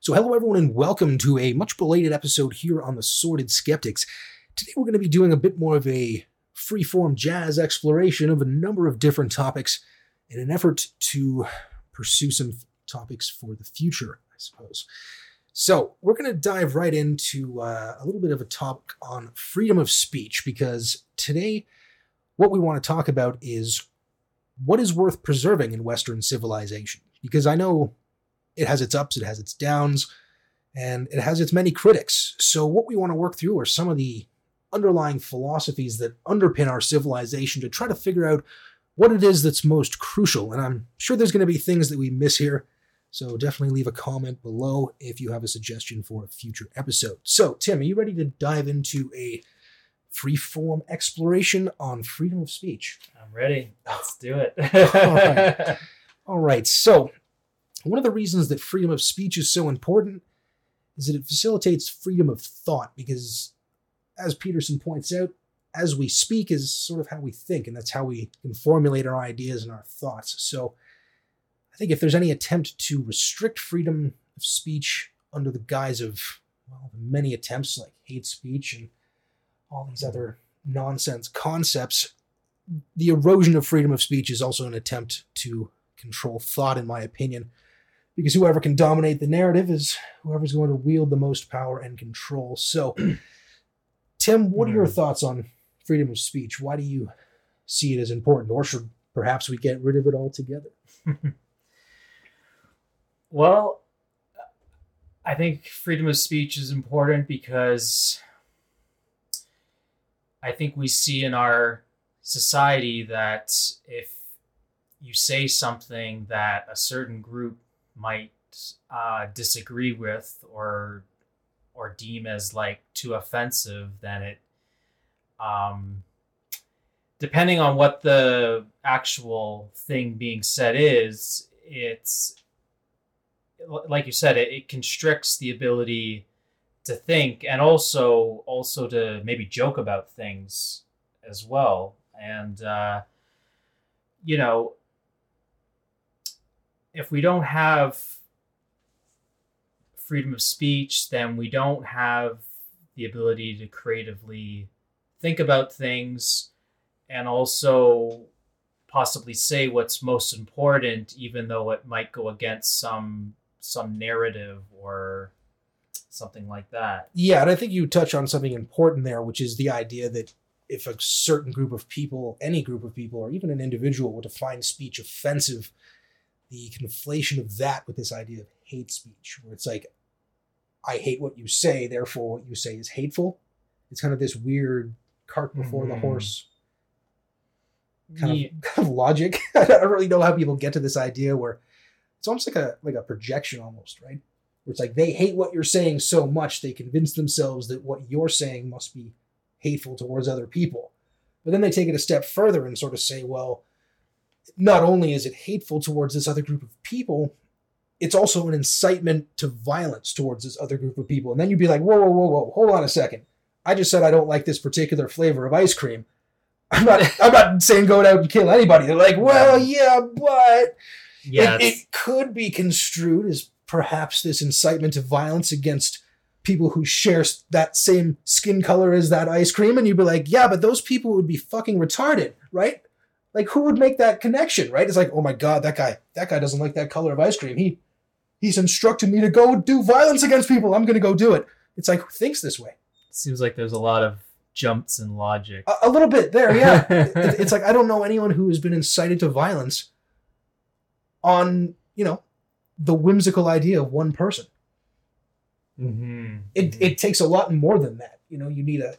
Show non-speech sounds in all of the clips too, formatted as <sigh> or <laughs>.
So, hello everyone, and welcome to a much belated episode here on the Sorted Skeptics. Today, we're going to be doing a bit more of a freeform jazz exploration of a number of different topics in an effort to pursue some topics for the future, I suppose. So, we're going to dive right into uh, a little bit of a talk on freedom of speech because today, what we want to talk about is what is worth preserving in Western civilization. Because I know it has its ups, it has its downs, and it has its many critics. So, what we want to work through are some of the underlying philosophies that underpin our civilization to try to figure out what it is that's most crucial. And I'm sure there's going to be things that we miss here. So, definitely leave a comment below if you have a suggestion for a future episode. So, Tim, are you ready to dive into a freeform exploration on freedom of speech? I'm ready. Let's do it. <laughs> All right. All right. So, one of the reasons that freedom of speech is so important is that it facilitates freedom of thought because, as Peterson points out, as we speak is sort of how we think, and that's how we can formulate our ideas and our thoughts. So, I think if there's any attempt to restrict freedom of speech under the guise of well, many attempts like hate speech and all these other nonsense concepts, the erosion of freedom of speech is also an attempt to control thought, in my opinion because whoever can dominate the narrative is whoever's going to wield the most power and control. So, <clears throat> Tim, what are your hmm. thoughts on freedom of speech? Why do you see it as important, or should perhaps we get rid of it altogether? <laughs> well, I think freedom of speech is important because I think we see in our society that if you say something that a certain group might uh, disagree with or or deem as like too offensive, then it um, depending on what the actual thing being said is, it's like you said, it, it constricts the ability to think and also also to maybe joke about things as well. And uh, you know, if we don't have freedom of speech, then we don't have the ability to creatively think about things and also possibly say what's most important even though it might go against some some narrative or something like that. Yeah, and I think you touch on something important there which is the idea that if a certain group of people, any group of people or even an individual were to find speech offensive, the conflation of that with this idea of hate speech, where it's like, I hate what you say, therefore what you say is hateful. It's kind of this weird cart before mm-hmm. the horse kind, yeah. of, <laughs> kind of logic. <laughs> I don't really know how people get to this idea where it's almost like a like a projection almost, right? Where it's like they hate what you're saying so much they convince themselves that what you're saying must be hateful towards other people. But then they take it a step further and sort of say, well, not only is it hateful towards this other group of people, it's also an incitement to violence towards this other group of people. And then you'd be like, whoa, whoa, whoa, whoa, hold on a second. I just said I don't like this particular flavor of ice cream. I'm not <laughs> I'm not saying go out and kill anybody. They're like, well, yeah, but yes. it, it could be construed as perhaps this incitement to violence against people who share that same skin color as that ice cream. And you'd be like, yeah, but those people would be fucking retarded, right? Like who would make that connection, right? It's like, oh my god, that guy, that guy doesn't like that color of ice cream. He he's instructed me to go do violence against people. I'm gonna go do it. It's like who thinks this way? Seems like there's a lot of jumps in logic. A, a little bit there, yeah. <laughs> it, it's like I don't know anyone who has been incited to violence on, you know, the whimsical idea of one person. Mm-hmm. It mm-hmm. it takes a lot more than that. You know, you need a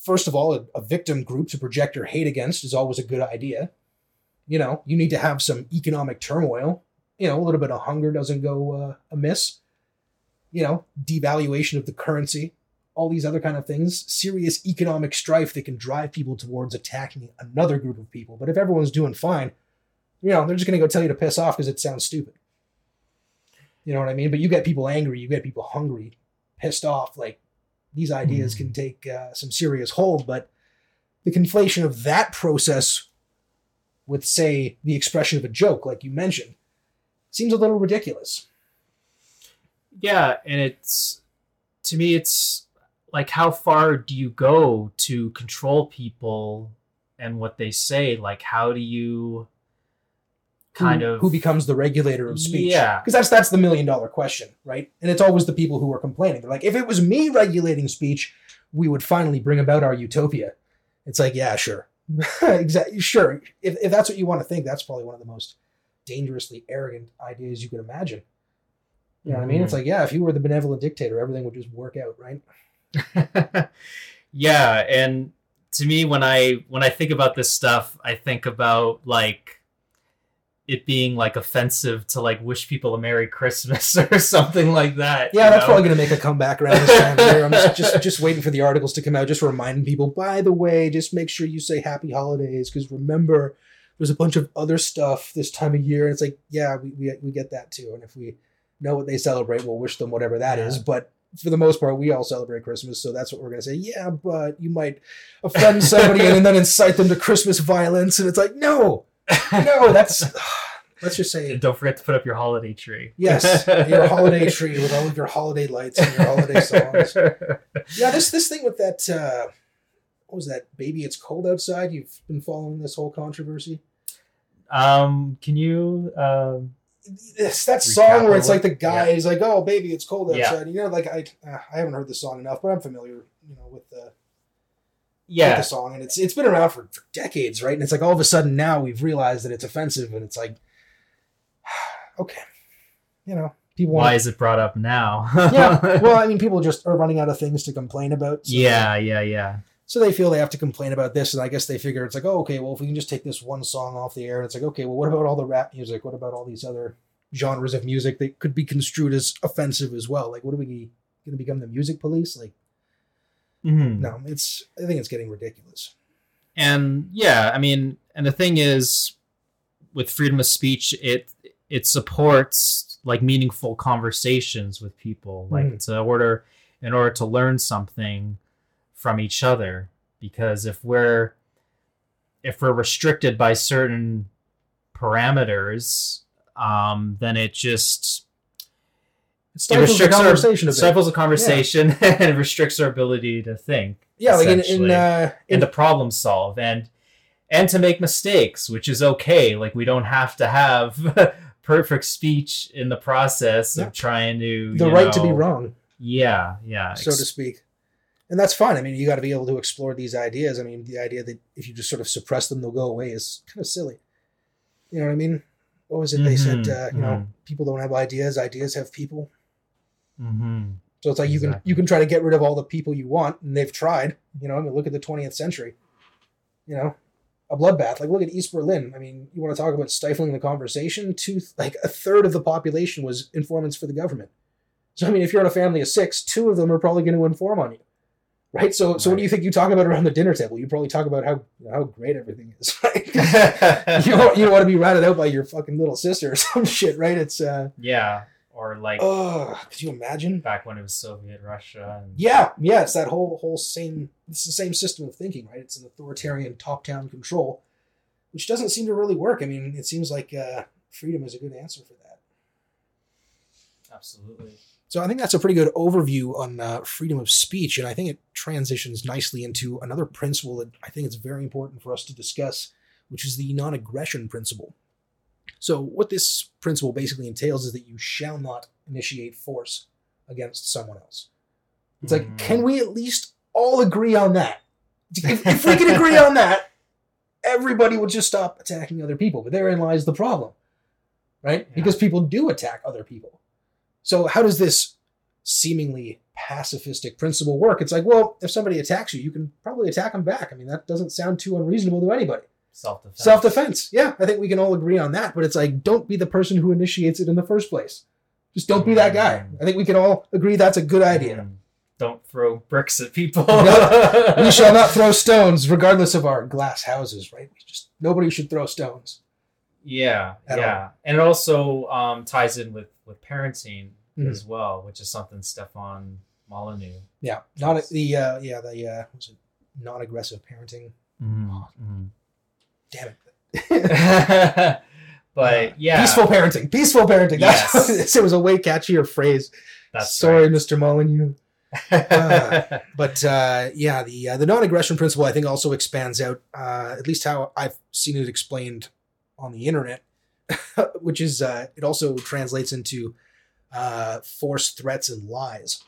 first of all, a, a victim group to project your hate against is always a good idea. You know, you need to have some economic turmoil. You know, a little bit of hunger doesn't go uh, amiss. You know, devaluation of the currency, all these other kind of things, serious economic strife that can drive people towards attacking another group of people. But if everyone's doing fine, you know, they're just going to go tell you to piss off because it sounds stupid. You know what I mean? But you get people angry, you get people hungry, pissed off, like these ideas mm. can take uh, some serious hold. But the conflation of that process with, say, the expression of a joke, like you mentioned, seems a little ridiculous. Yeah, and it's to me, it's like how far do you go to control people and what they say? Like, how do you kind who, of who becomes the regulator of speech? Yeah. because that's that's the million dollar question, right? And it's always the people who are complaining. They're like, if it was me regulating speech, we would finally bring about our utopia. It's like, yeah, sure, <laughs> exactly, sure. If if that's what you want to think, that's probably one of the most dangerously arrogant ideas you could imagine. You know what I mean? It's mm-hmm. like, yeah, if you were the benevolent dictator, everything would just work out, right? <laughs> yeah, and to me when I when I think about this stuff, I think about like it being like offensive to like wish people a Merry Christmas <laughs> or something like that. Yeah, that's know? probably going to make a comeback around this time of year. I'm just, just just waiting for the articles to come out, just reminding people. By the way, just make sure you say Happy Holidays because remember, there's a bunch of other stuff this time of year. And it's like, yeah, we, we we get that too. And if we know what they celebrate, we'll wish them whatever that is. Yeah. But for the most part, we all celebrate Christmas, so that's what we're going to say. Yeah, but you might offend somebody and then incite them to Christmas violence, and it's like, no, <laughs> no, that's. <sighs> Let's just say And don't forget to put up your holiday tree. Yes, <laughs> your holiday tree with all of your holiday lights and your holiday songs. <laughs> Yeah, this this thing with that uh what was that? Baby It's Cold Outside. You've been following this whole controversy? Um, can you um It's that song where it's like the guy Yeah. is like, "Oh, baby, it's cold Yeah. outside." You know, like I uh, I haven't heard the song enough, but I'm familiar, you know, with the yeah the song, and it's it's been around for, for decades, right? And it's like all of a sudden now we've realized that it's offensive, and it's like, <sighs> okay, you know, people why is it brought up now? <laughs> yeah, <laughs> well, I mean, people just are running out of things to complain about. so- yeah, yeah, yeah. So they feel they have to complain about this, and I guess they figure it's like, oh, okay, well, if we can just take this one song off the air, and it's like, okay, well, what about all the rap music? What about all these other genres of music that could be construed as offensive as well? Like, what are we going to become the music police? Like, Mhm. no, it's. I think it's getting ridiculous. and yeah i mean and the thing is with freedom of speech it it supports like meaningful conversations with people like Mhm. it's in order in order to learn something from each other because if we're if we're restricted by certain parameters um then it just It stifles the restricts our conversation a bit. stifles the conversation <laughs> and restricts our ability to think yeah, like in in, uh, in and to problem solve and and to make mistakes which is okay like we don't have to have <laughs> perfect speech in the process Yeah. of trying to the right to be wrong, yeah yeah so to speak. And that's fine. I mean, you got to be able to explore these ideas. I mean, the idea that if you just sort of suppress them, they'll go away is kind of silly. You know what I mean? What was it they said? Mhm, Uh, you know, mhm. people don't have ideas; ideas have people. Mhm. So it's like you can you can try to get rid of all the people you want, and they've tried. You know, I mean, look at the 20th century. You know, a bloodbath. Like look at East Berlin. I mean, you want to talk about stifling the conversation? Two, like a third of the population was informants for the government. So I mean, if you're in a family of six, two of them are probably going to inform on you, right? So so what do you think you talk about around the dinner table? You probably talk about how how great everything is, <laughs> right? <laughs> you don't, you don't want to be ratted out by your fucking little sister or <laughs> some shit, right? It's uh yeah or like oh, could you imagine? back when it was soviet russia and Yeah, yeah, it's that whole whole same it's the same system of thinking, right? It's an authoritarian top-down control, which doesn't seem to really work. I mean, it seems like uh, freedom is a good answer for that. absolutely So I think that's a pretty good overview on uh, freedom of speech, and I think it transitions nicely into another principle that I think it's very important for us to discuss, which is the non-aggression principle. So what this principle basically entails is that you shall not initiate force against someone else. It's like, Mhm. can we at least all agree on that? If, if we can agree on that, everybody would just stop attacking other people. But therein lies the problem, right? Yeah. Because people do attack other people. So how does this seemingly pacifistic principle work? It's like, well, if somebody attacks you, you can probably attack them back. I mean, that doesn't sound too unreasonable to anybody. Self-defense Self defense. Yeah, I think we can all agree on that. But it's like, don't be the person who initiates it in the first place. Just don't be that guy. I think we can all agree that's a good idea. Mm. don't throw bricks at people No, <laughs> we shall not throw stones, regardless of our glass houses, right? We just nobody should throw stones. Yeah, yeah, and it also um, ties in with with parenting Mhm. as well, which is something Stefan Molyneux. Yeah, not the uh, yeah the uh, what's it non-aggressive parenting. Mm-hmm. Damn it. <laughs> but yeah, peaceful parenting, peaceful parenting. That's Yes. <laughs> it was a way catchier phrase. That's Sorry, right. Mr. Molyneux. <laughs> But uh, yeah, the uh, the non-aggression principle I think also expands out, uh, at least how I've seen it explained on the internet, which is uh, it also translates into uh, force, threats, and lies.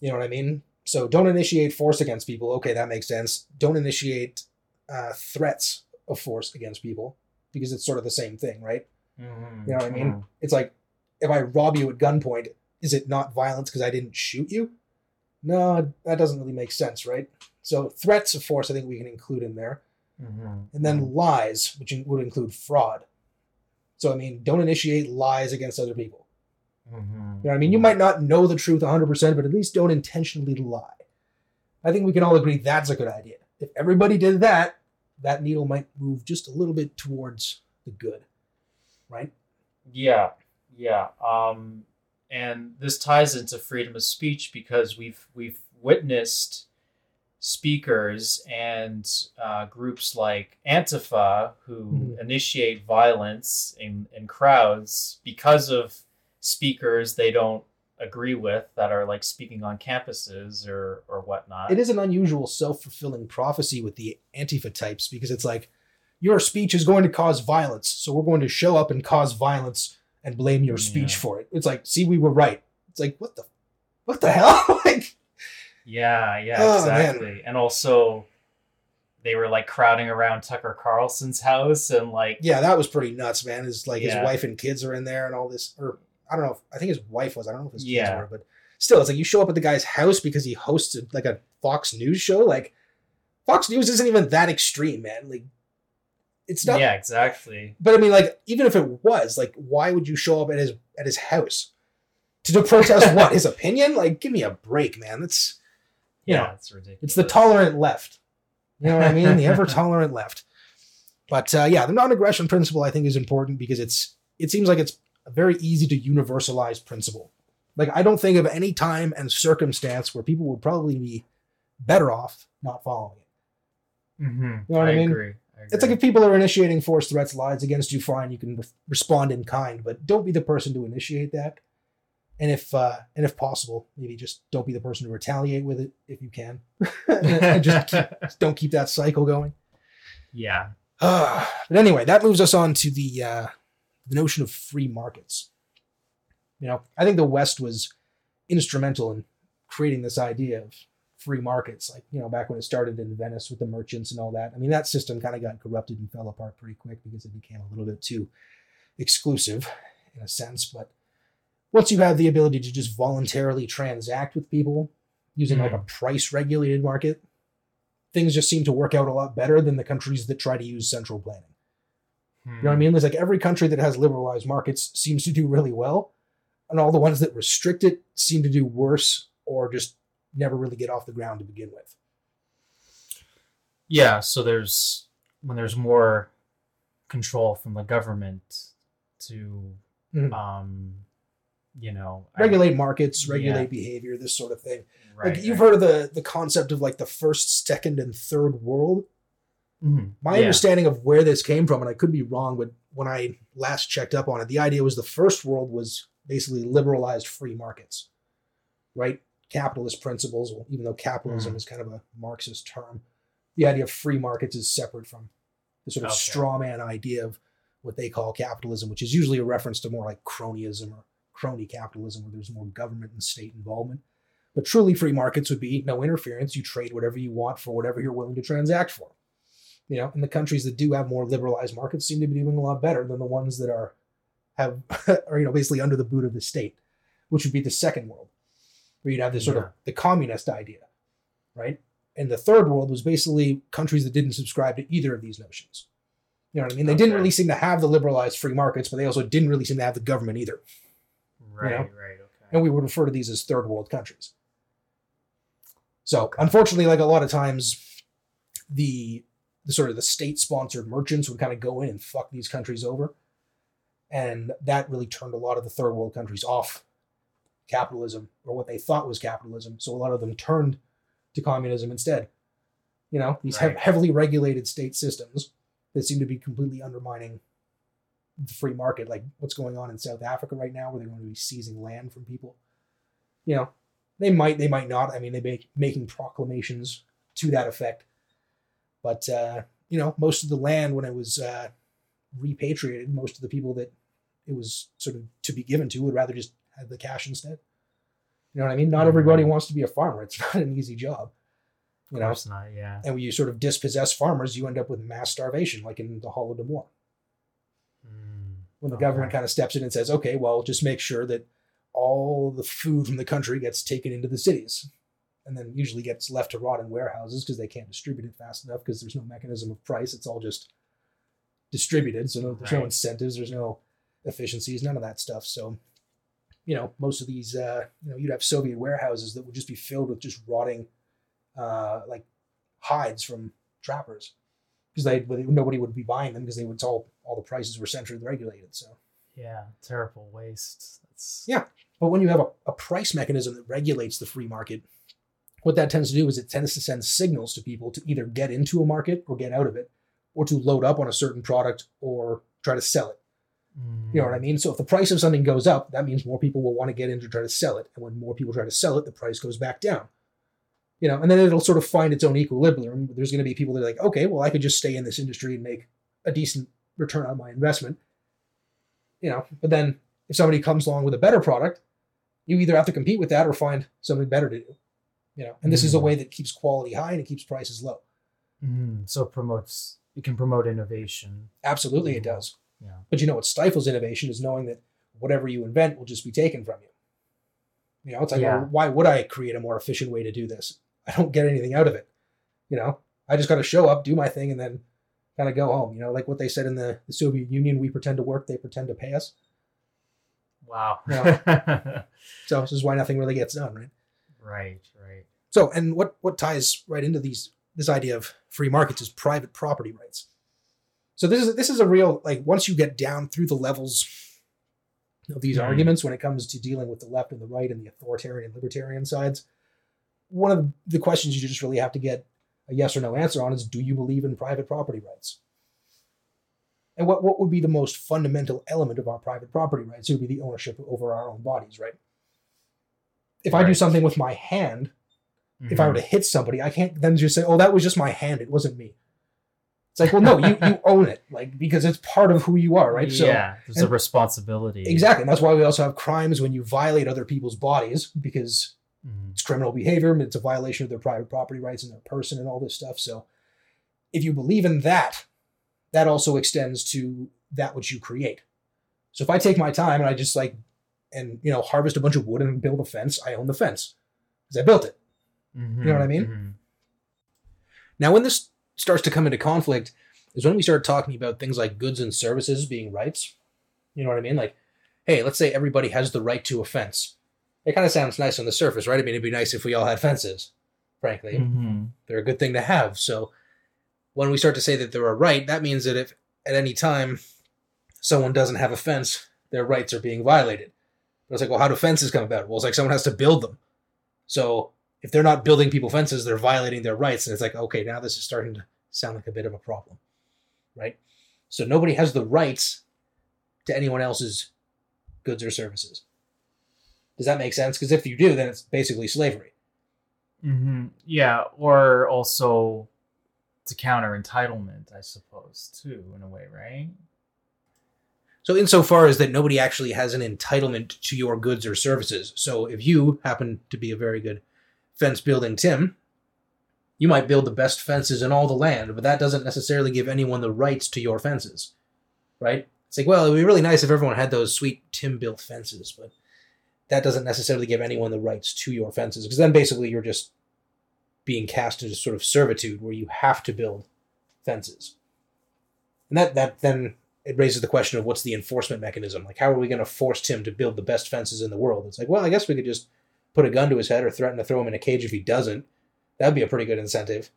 You know what I mean? So don't initiate force against people. Okay, that makes sense. Don't initiate uh, threats of force against people because it's sort of the same thing, right? Mhm, You know what I mean? mhm. It's like if I rob you at gunpoint, is it not violence because I didn't shoot you? No, that doesn't really make sense, right? So threats of force, I think we can include in there, Mhm, and then lies, which would include fraud. So I mean, don't initiate lies against other people. mhm, You know what I mean? You might not know the truth 100%, but at least don't intentionally lie. I think we can all agree that's a good idea. If everybody did that, that needle might move just a little bit towards the good, right? Yeah, yeah. Um, and this ties into freedom of speech because we've we've witnessed speakers and uh, groups like Antifa who Mhm. initiate violence in, in crowds because of speakers they don't agree with that are like speaking on campuses or or whatnot. it is an unusual self-fulfilling prophecy with the antifa types because it's like your speech is going to cause violence so we're going to show up and cause violence and blame your speech Yeah. for it it's like see we were right it's like what the what the hell <laughs> like Yeah, yeah, Oh, man. exactly. And also they were like crowding around Tucker Carlson's house and like yeah that was pretty nuts man his like Yeah. his wife and kids are in there and all this or i don't know if, i think his wife was i don't know if his kids Yeah. were but still it's like you show up at the guy's house because he hosted like a fox news show like fox news isn't even that extreme man like it's not Yeah, exactly. But I mean, like, even if it was, like, why would you show up at his at his house to, to protest what his <laughs> opinion? Like, give me a break, man. That's you Yeah, know, it's ridiculous. it's the tolerant left. You know what I mean? the ever <laughs> tolerant left. But uh, yeah, the non-aggression principle I think is important because it's it seems like it's a very easy to universalize principle. Like, I don't think of any time and circumstance where people would probably be better off not following it. Mhm. You know what I mean? Agree. I It's like if people are initiating force threats, lies against you, fine, you can re- respond in kind, but don't be the person to initiate that. And if uh, and if possible, maybe just don't be the person to retaliate with it if you can, and <laughs> just keep, <laughs> don't keep that cycle going. yeah. Uh, but anyway, that moves us on to the uh, the notion of free markets. You know, I think the West was instrumental in creating this idea of free markets. Like you know, back when it started in Venice with the merchants and all that. I mean, that system kind of got corrupted and fell apart pretty quick because it became a little bit too exclusive in a sense. But once you have the ability to just voluntarily transact with people using like a mm. price regulated market, things just seem to work out a lot better than the countries that try to use central planning. You know what I mean? There's like every country that has liberalized markets seems to do really well, and all the ones that restrict it seem to do worse or just never really get off the ground to begin with. Yeah, so there's when there's more control from the government to Mhm. um you know I- Regulate markets, Yeah. regulate behavior, this sort of thing. right, like you've right. heard of the the concept of like the first, second, and third world. Mhm. My Yeah. understanding of where this came from, and I could be wrong, but when I last checked up on it, the idea was the first world was basically liberalized free markets, right? Capitalist principles, well, even though capitalism Mhm. is kind of a Marxist term, the idea of free markets is separate from the sort of Okay. straw man idea of what they call capitalism, which is usually a reference to more like cronyism or crony capitalism, where there's more government and state involvement. But truly free markets would be no interference. You trade whatever you want for whatever you're willing to transact for you know, and the countries that do have more liberalized markets seem to be doing a lot better than the ones that are have <laughs> are you know basically under the boot of the state, which would be the second world, where you'd have this sort Yeah. of the communist idea, right? And the third world was basically countries that didn't subscribe to either of these notions. You know what I mean? They didn't really seem to have the liberalized free markets, but they also didn't really seem to have the government either. right, know? right, okay. and we would refer to these as third world countries. So unfortunately, like a lot of times, the the sort of the state sponsored merchants would kind of go in and fuck these countries over, and that really turned a lot of the third world countries off capitalism or what they thought was capitalism. So a lot of them turned to communism instead. You know, these Right. heavily regulated state systems that seem to be completely undermining the free market, like what's going on in South Africa right now, where they're going to be seizing land from people You know, they might, they might not. I mean, they make making proclamations to that effect. But uh, you know, most of the land when it was uh, repatriated, most of the people that it was sort of to be given to would rather just have the cash instead. You know what I mean? Not everybody Mhm. wants to be a farmer. It's <laughs> not an easy job. You Of know, course not. Yeah. and when you sort of dispossess farmers, you end up with mass starvation, like in the Holodomor, Mm. when the Okay. government kind of steps in and says, "Okay, well, just make sure that all the food from the country gets taken into the cities." And then usually gets left to rot in warehouses because they can't distribute it fast enough because there's no mechanism of price. It's all just distributed. So no, there's no incentives, there's no efficiencies, none of that stuff. So, you know, most of these, uh, you know, you'd have Soviet warehouses that would just be filled with just rotting, uh, like hides from trappers because they nobody would be buying them because they would all all the prices were centrally regulated. So, Yeah. Terrible waste. That's Yeah. but when you have a, a price mechanism that regulates the free market, what that tends to do is it tends to send signals to people to either get into a market or get out of it, or to load up on a certain product or try to sell it. You know what I mm. mean? So if the price of something goes up, that means more people will want to get in to try to sell it. And when more people try to sell it, the price goes back down. You know, and then it'll sort of find its own equilibrium. There's going to be people that are like, okay, well, I could just stay in this industry and make a decent return on my investment. You know, but then if somebody comes along with a better product, you either have to compete with that or find something better to do. You know, and this is a Mhm. way that keeps quality high and it keeps prices low. Mm. So it promotes. it can promote innovation. Absolutely, it does. Yeah. But you know what stifles innovation is knowing that whatever you invent will just be taken from you. You know, it's like, Yeah. well, why would I create a more efficient way to do this? I don't get anything out of it. You know, I just got to show up, do my thing, and then kind of go home. You know, like what they said in the, the Soviet Union: we pretend to work, they pretend to pay us. Wow. <laughs> So this is why nothing really gets done, right? Right. Right. So, and what what ties right into these this idea of free markets is private property rights. So this is this is a real like once you get down through the levels of these Mhm. arguments when it comes to dealing with the left and the right and the authoritarian and libertarian sides, one of the questions you just really have to get a yes or no answer on is do you believe in private property rights? And what, what would be the most fundamental element of our private property rights? It would be the ownership over our own bodies, right? If I do something with my hand, if I were to hit somebody, I can't then just say, "Oh, that was just my hand; it wasn't me." It's like, well, no, you you <laughs> own it, like because it's part of who you are, right? So yeah, there's a responsibility. exactly, and that's why we also have crimes when you violate other people's bodies because Mhm. it's criminal behavior, and it's a violation of their private property rights and their person and all this stuff. So, if you believe in that, that also extends to that which you create. So, if I take my time and I just like and you know harvest a bunch of wood and build a fence, I own the fence because I built it. Mhm. know what I mean? Mhm. Now, when this starts to come into conflict, is when we start talking about things like goods and services being rights. You know what I mean? Like, hey, let's say everybody has the right to a fence. It kind of sounds nice on the surface, right? I mean, it'd be nice if we all had fences, frankly. Mhm. They're a good thing to have. So, when we start to say that they're a right, that means that if at any time someone doesn't have a fence, their rights are being violated. But it's like, well, how do fences come about? Well, it's like someone has to build them. So if they're not building people fences, they're violating their rights. And it's like, okay, now this is starting to sound like a bit of a problem, right? So nobody has the rights to anyone else's goods or services. Does that make sense? Because if you do, then it's basically slavery. Mhm. Yeah, or also to counter entitlement, I suppose, too, in a way, right? So, insofar as that nobody actually has an entitlement to your goods or services. So, if you happen to be a very good fence building Tim, you might build the best fences in all the land, but that doesn't necessarily give anyone the rights to your fences, right? It's like, well, it would be really nice if everyone had those sweet Tim built fences, but that doesn't necessarily give anyone the rights to your fences, because then basically you're just being cast into sort of servitude where you have to build fences. And that, that then it raises the question of what's the enforcement mechanism? Like, how are we going to force Tim to build the best fences in the world? It's like, well, I guess we could just put a gun to his head or threaten to throw him in a cage if he doesn't. That'd be a pretty good incentive.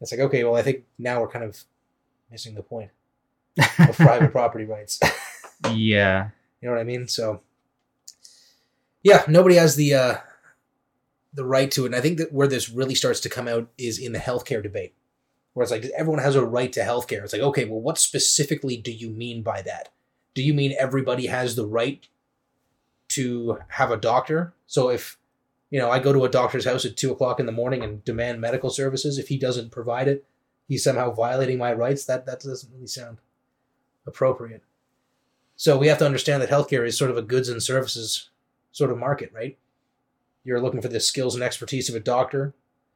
It's like, okay, well, I think now we're kind of missing the point of <laughs> private property rights. <laughs> yeah. You know what I mean? So, yeah, nobody has the uh, the right to it. And I think that where this really starts to come out is in the healthcare debate, where it's like everyone has a right to healthcare. It's like, okay, well, what specifically do you mean by that? Do you mean everybody has the right to have a doctor? So if You know, I go to a doctor's house at two o'clock in the morning and demand medical services. If he doesn't provide it, he's somehow violating my rights. That that doesn't really sound appropriate. So we have to understand that healthcare is sort of a goods and services sort of market, right? You're looking for the skills and expertise of a doctor.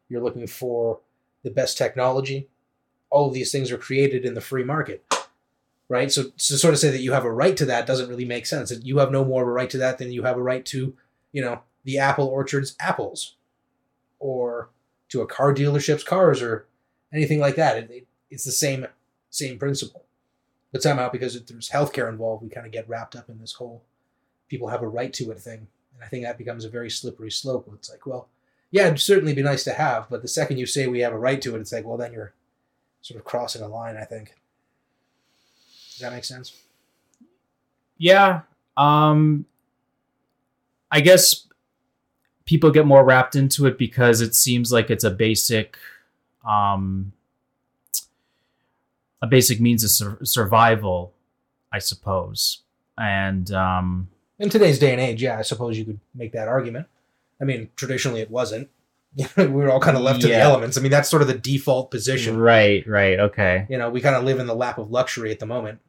You're looking for the best technology. All of these things are created in the free market, right? So to sort of say that you have a right to that doesn't really make sense. You have no more of a right to that than you have a right to, you know, the apple orchard's apples, or to a car dealership's cars, or anything like that. It, it, it's the same same principle. But somehow, because there's healthcare involved, we kind of get wrapped up in this whole people have a right to it thing. And I think that becomes a very slippery slope. It's like, well, yeah, it'd certainly be nice to have, but the second you say we have a right to it, it's like, well, then you're sort of crossing a line, I think. Does that make sense? Yeah. Um I guess people get more wrapped into it because it seems like it's a basic um a basic means of sur- survival, I suppose. And um in today's day and age, yeah, I suppose you could make that argument. I mean, traditionally it wasn't. <laughs> we were all kind of left to the elements. I mean, that's sort of the default position. Right, right, okay. You know, we kind of live in the lap of luxury at the moment.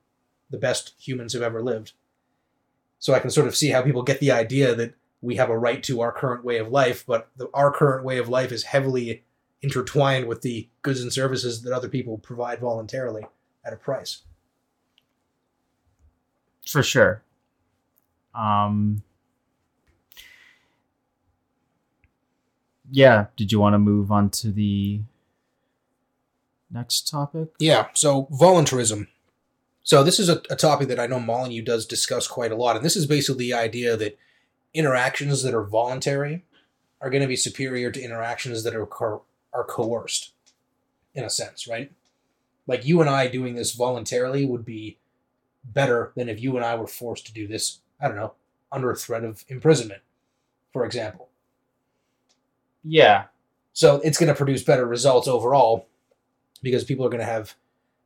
The best humans have ever lived. So I can sort of see how people get the idea that we have a right to our current way of life, but the, our current way of life is heavily intertwined with the goods and services that other people provide voluntarily at a price. For sure. Um Yeah, did you want to move on to the next topic? Yeah, so voluntarism. So this is a, a topic that I know Molyneux does discuss quite a lot, and this is basically the idea that interactions that are voluntary are going to be superior to interactions that are co- are coerced, in a sense, right? Like you and I doing this voluntarily would be better than if you and I were forced to do this. I don't know, under a threat of imprisonment, for example. Yeah. So it's going to produce better results overall because people are going to have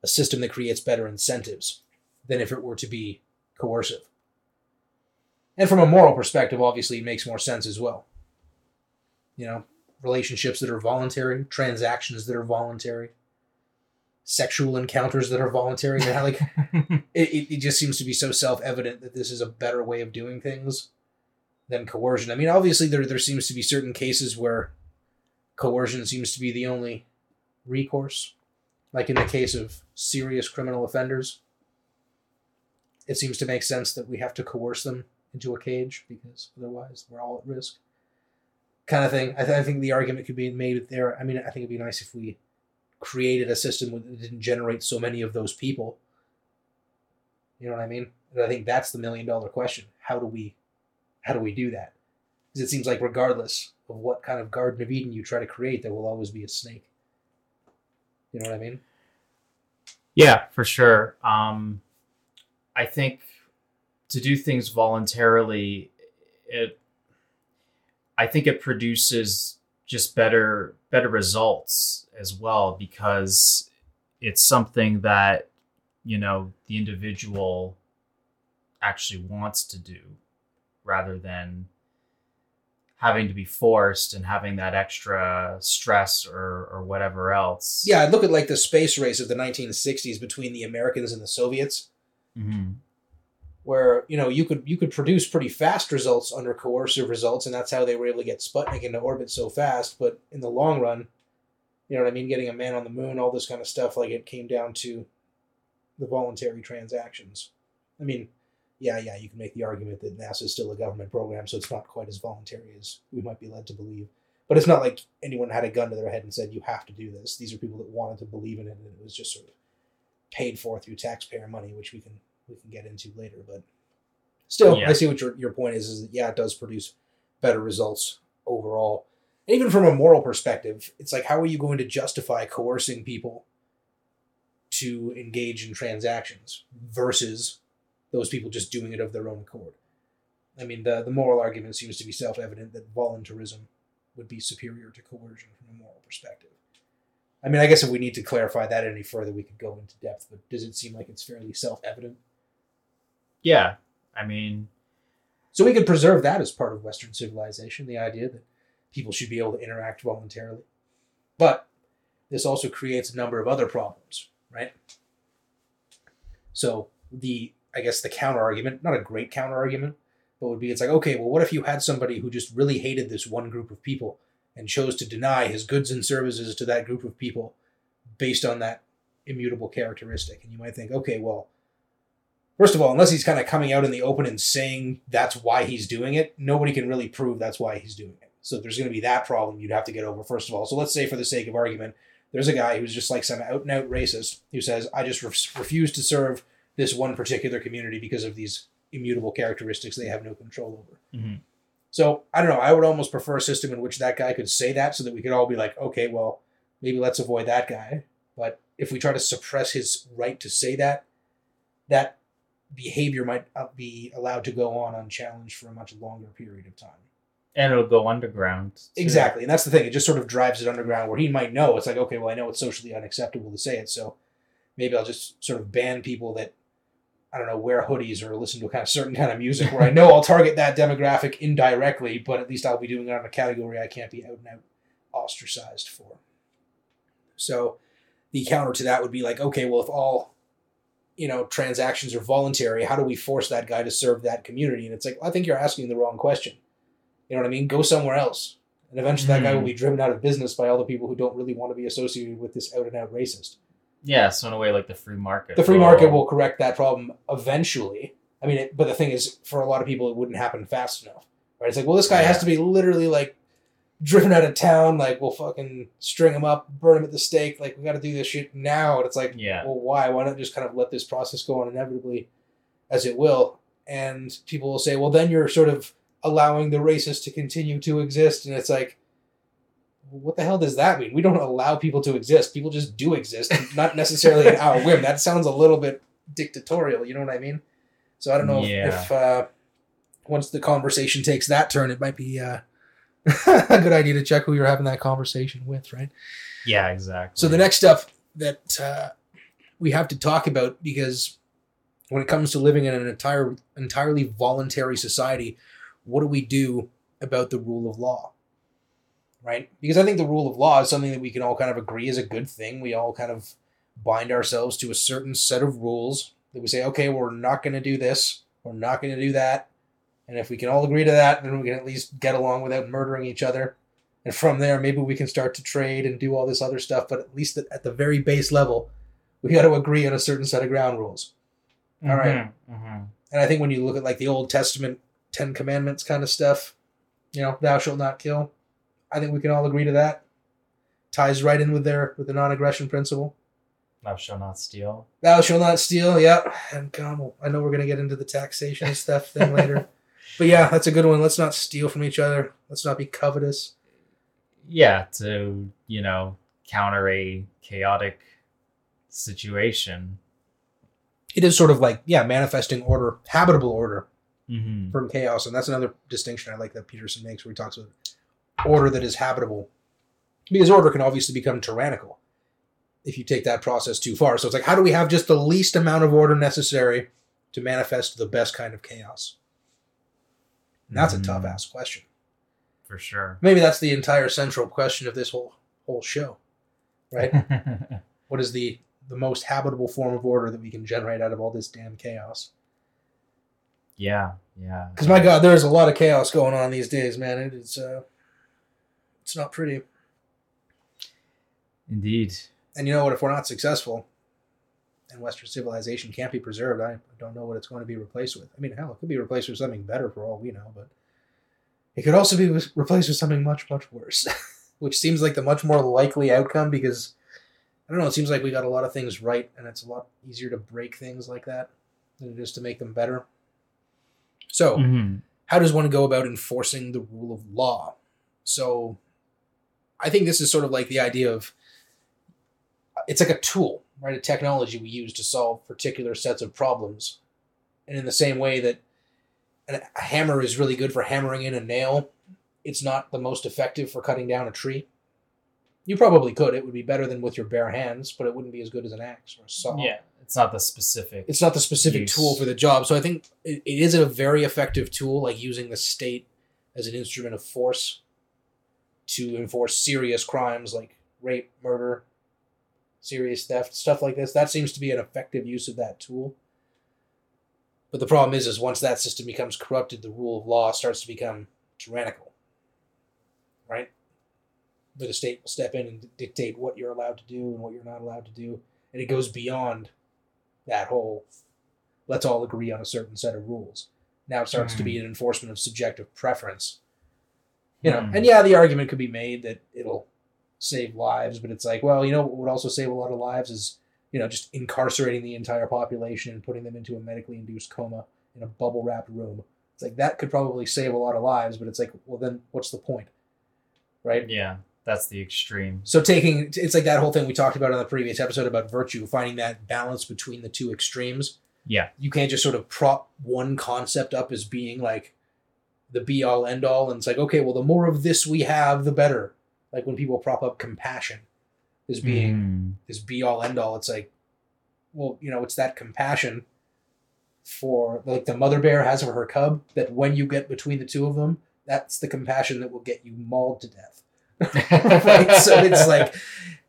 a system that creates better incentives than if it were to be coercive. And from a moral perspective, obviously, it makes more sense as well. You know, relationships that are voluntary, transactions that are voluntary, sexual encounters that are voluntary. Like <laughs> it, it, it just seems to be so self-evident that this is a better way of doing things than coercion. I mean, obviously there there seems to be certain cases where coercion seems to be the only recourse. Like in the case of serious criminal offenders, it seems to make sense that we have to coerce them into a cage because otherwise we're all at risk. Kind of thing. I, th- I think the argument could be made there. I mean, I think it'd be nice if we created a system that didn't generate so many of those people. You know what I mean? I think that's the million dollar question. How do we how do we do that? Because it seems like regardless of what kind of Garden of Eden you try to create, there will always be a snake. You know what I mean? Yeah, for sure. Um, I think to do things voluntarily, it, I think it produces just better better results as well because it's something that you know the individual actually wants to do rather than having to be forced and having that extra stress or or whatever else. Yeah, I look at like the space race of the 1960s between the Americans and the Soviets, hmm where you know you could you could produce pretty fast results under coercive results, and that's how they were able to get Sputnik into orbit so fast. But in the long run, you know what I mean, getting a man on the moon, all this kind of stuff, like it came down to the voluntary transactions. I mean, yeah, yeah, you can make the argument that NASA is still a government program, so it's not quite as voluntary as we might be led to believe. But it's not like anyone had a gun to their head and said, you have to do this. These are people that wanted to believe in it, and it was just sort of paid for through taxpayer money, which we can we can get into later. But still, Yeah. I see what your, your point is, is that, yeah, it does produce better results overall. And even from a moral perspective, it's like, how are you going to justify coercing people to engage in transactions versus those people just doing it of their own accord? I mean, the, the moral argument seems to be self evident that voluntarism would be superior to coercion from a moral perspective. I mean, I guess if we need to clarify that any further, we could go into depth, but does it seem like it's fairly self evident? Yeah, I mean, So we could preserve that as part of Western civilization, the idea that people should be able to interact voluntarily. But this also creates a number of other problems, right? So the I guess the counter argument, not a great counter argument, but would be it's like, okay, well, what if you had somebody who just really hated this one group of people and chose to deny his goods and services to that group of people based on that immutable characteristic? And you might think, okay, well, first of all, unless he's kind of coming out in the open and saying that's why he's doing it, nobody can really prove that's why he's doing it. So there's going to be that problem you'd have to get over, first of all. So let's say, for the sake of argument, there's a guy who's just like some out and out racist who says, I just re- refuse to serve this one particular community because of these immutable characteristics they have no control over. Mm-hmm. So I don't know. I would almost prefer a system in which that guy could say that so that we could all be like, okay, well, maybe let's avoid that guy. But if we try to suppress his right to say that, that behavior might uh, be allowed to go on unchallenged for a much longer period of time. And it'll go underground. too. Exactly. And that's the thing. It just sort of drives it underground where he might know. It's like, okay, well, I know it's socially unacceptable to say it. So maybe I'll just sort of ban people that, I don't know, wear hoodies or listen to a kind of certain kind of music where I know I'll target that demographic indirectly, but at least I'll be doing it on a category I can't be out and out ostracized for. So the counter to that would be like, okay, well, if all you know transactions are voluntary, how do we force that guy to serve that community? And it's like, I think you're asking the wrong question. You know what I mean? Go somewhere else. And eventually that guy will hmm. be driven out of business by all the people who don't really want to be associated with this out and out racist. Yeah, so in a way, like the free market. The free market will correct that problem eventually. I mean, it, but the thing is, for a lot of people, it wouldn't happen fast enough. Right? It's like, well, this guy has to be literally like driven out of town. Like, we'll fucking string him up, burn him at the stake. Like, we got to do this shit now. And it's like, Yeah. well, why? Why not just kind of let this process go on inevitably as it will? And people will say, well, then you're sort of allowing the racist to continue to exist. And it's like, what the hell does that mean? We don't allow people to exist. People just do exist, not necessarily at our whim. That sounds a little bit dictatorial. You know what I mean? So I don't know if- Yeah. if uh, once the conversation takes that turn, it might be uh, <laughs> a good idea to check who you're having that conversation with, right? Yeah, exactly. So the next stuff that uh, we have to talk about because when it comes to living in an entire entirely voluntary society, what do we do about the rule of law? Right? Because I think the rule of law is something that we can all kind of agree is a good thing. We all kind of bind ourselves to a certain set of rules that we say, okay, we're not going to do this, we're not going to do that. And if we can all agree to that, then we can at least get along without murdering each other. And from there, maybe we can start to trade and do all this other stuff. But at least at, the very base level, we got to agree on a certain set of ground rules. all right. Mm-hmm. And I think when you look at like the Old Testament Ten Commandments kind of stuff, you know, thou shalt not kill. I think we can all agree to that. Ties right in with their with the non-aggression principle. Thou shalt not steal. Thou shalt not steal. Yep. And God, I know we're gonna get into the taxation <laughs> stuff thing later, but yeah, that's a good one. Let's not steal from each other. Let's not be covetous. Yeah, to you know counter a chaotic situation. It is sort of like yeah, manifesting order, habitable order Mm-hmm. from chaos, and that's another distinction I like that Peterson makes, where he talks about order that is habitable, because order can obviously become tyrannical if you take that process too far. So it's like, how do we have just the least amount of order necessary to manifest the best kind of chaos? And that's a Mm. tough ass question. For sure. Maybe that's the entire central question of this whole whole show, right? <laughs> what is the the most habitable form of order that we can generate out of all this damn chaos? yeah, yeah. Because my God, there's a lot of chaos going on these days, man. It is, uh, it's not pretty. Indeed. And you know what? If we're not successful, and Western civilization can't be preserved, I don't know what it's going to be replaced with. I mean, hell, it could be replaced with something better for all we know, but it could also be replaced with something much, much worse, <laughs> which seems like the much more likely outcome because I don't know. It seems like we got a lot of things right, and it's a lot easier to break things like that than it is to make them better. So, Mhm. how does one go about enforcing the rule of law? So, I think this is sort of like the idea of it's like a tool, right? A technology we use to solve particular sets of problems. And in the same way that a hammer is really good for hammering in a nail, it's not the most effective for cutting down a tree. You probably could. It would be better than with your bare hands, but it wouldn't be as good as an axe or a saw Yeah, it's not the specific. it's not the specific use. tool for the job. So I think it, it is a very effective tool, like using the state as an instrument of force. To enforce serious crimes like rape, murder, serious theft, stuff like this. That seems to be an effective use of that tool. But the problem is, is once that system becomes corrupted, the rule of law starts to become tyrannical. Right? Where the state will step in and dictate what you're allowed to do and what you're not allowed to do. And it goes beyond that whole let's all agree on a certain set of rules. Now it starts to be hmm. an enforcement of subjective preference. You know, Hmm. and yeah, the argument could be made that it'll save lives, but it's like, well, you know what would also save a lot of lives is, you know, just incarcerating the entire population and putting them into a medically induced coma in a bubble wrapped room. It's like that could probably save a lot of lives, but it's like, well, then what's the point? Right? Yeah, that's the extreme. So taking it's like that whole thing we talked about on the previous episode about virtue, finding that balance between the two extremes. Yeah. You can't just sort of prop one concept up as being like the be all end all and it's like, okay, well the more of this we have, the better. Like when people prop up compassion as being Mm. this be all end all, it's like, well, you know, it's that compassion for like the mother bear has for her cub that when you get between the two of them, that's the compassion that will get you mauled to death. <laughs> right? So it's <laughs> like,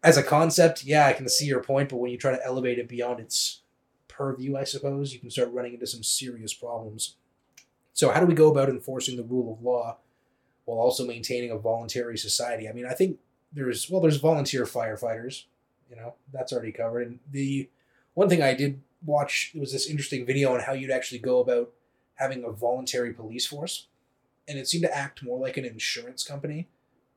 as a concept, yeah, I can see your point, but when you try to elevate it beyond its purview, I suppose, you can start running into some serious problems. So, how do we go about enforcing the rule of law while also maintaining a voluntary society? I mean, I think there's, well, there's volunteer firefighters, you know, that's already covered. And the one thing I did watch was this interesting video on how you'd actually go about having a voluntary police force. And it seemed to act more like an insurance company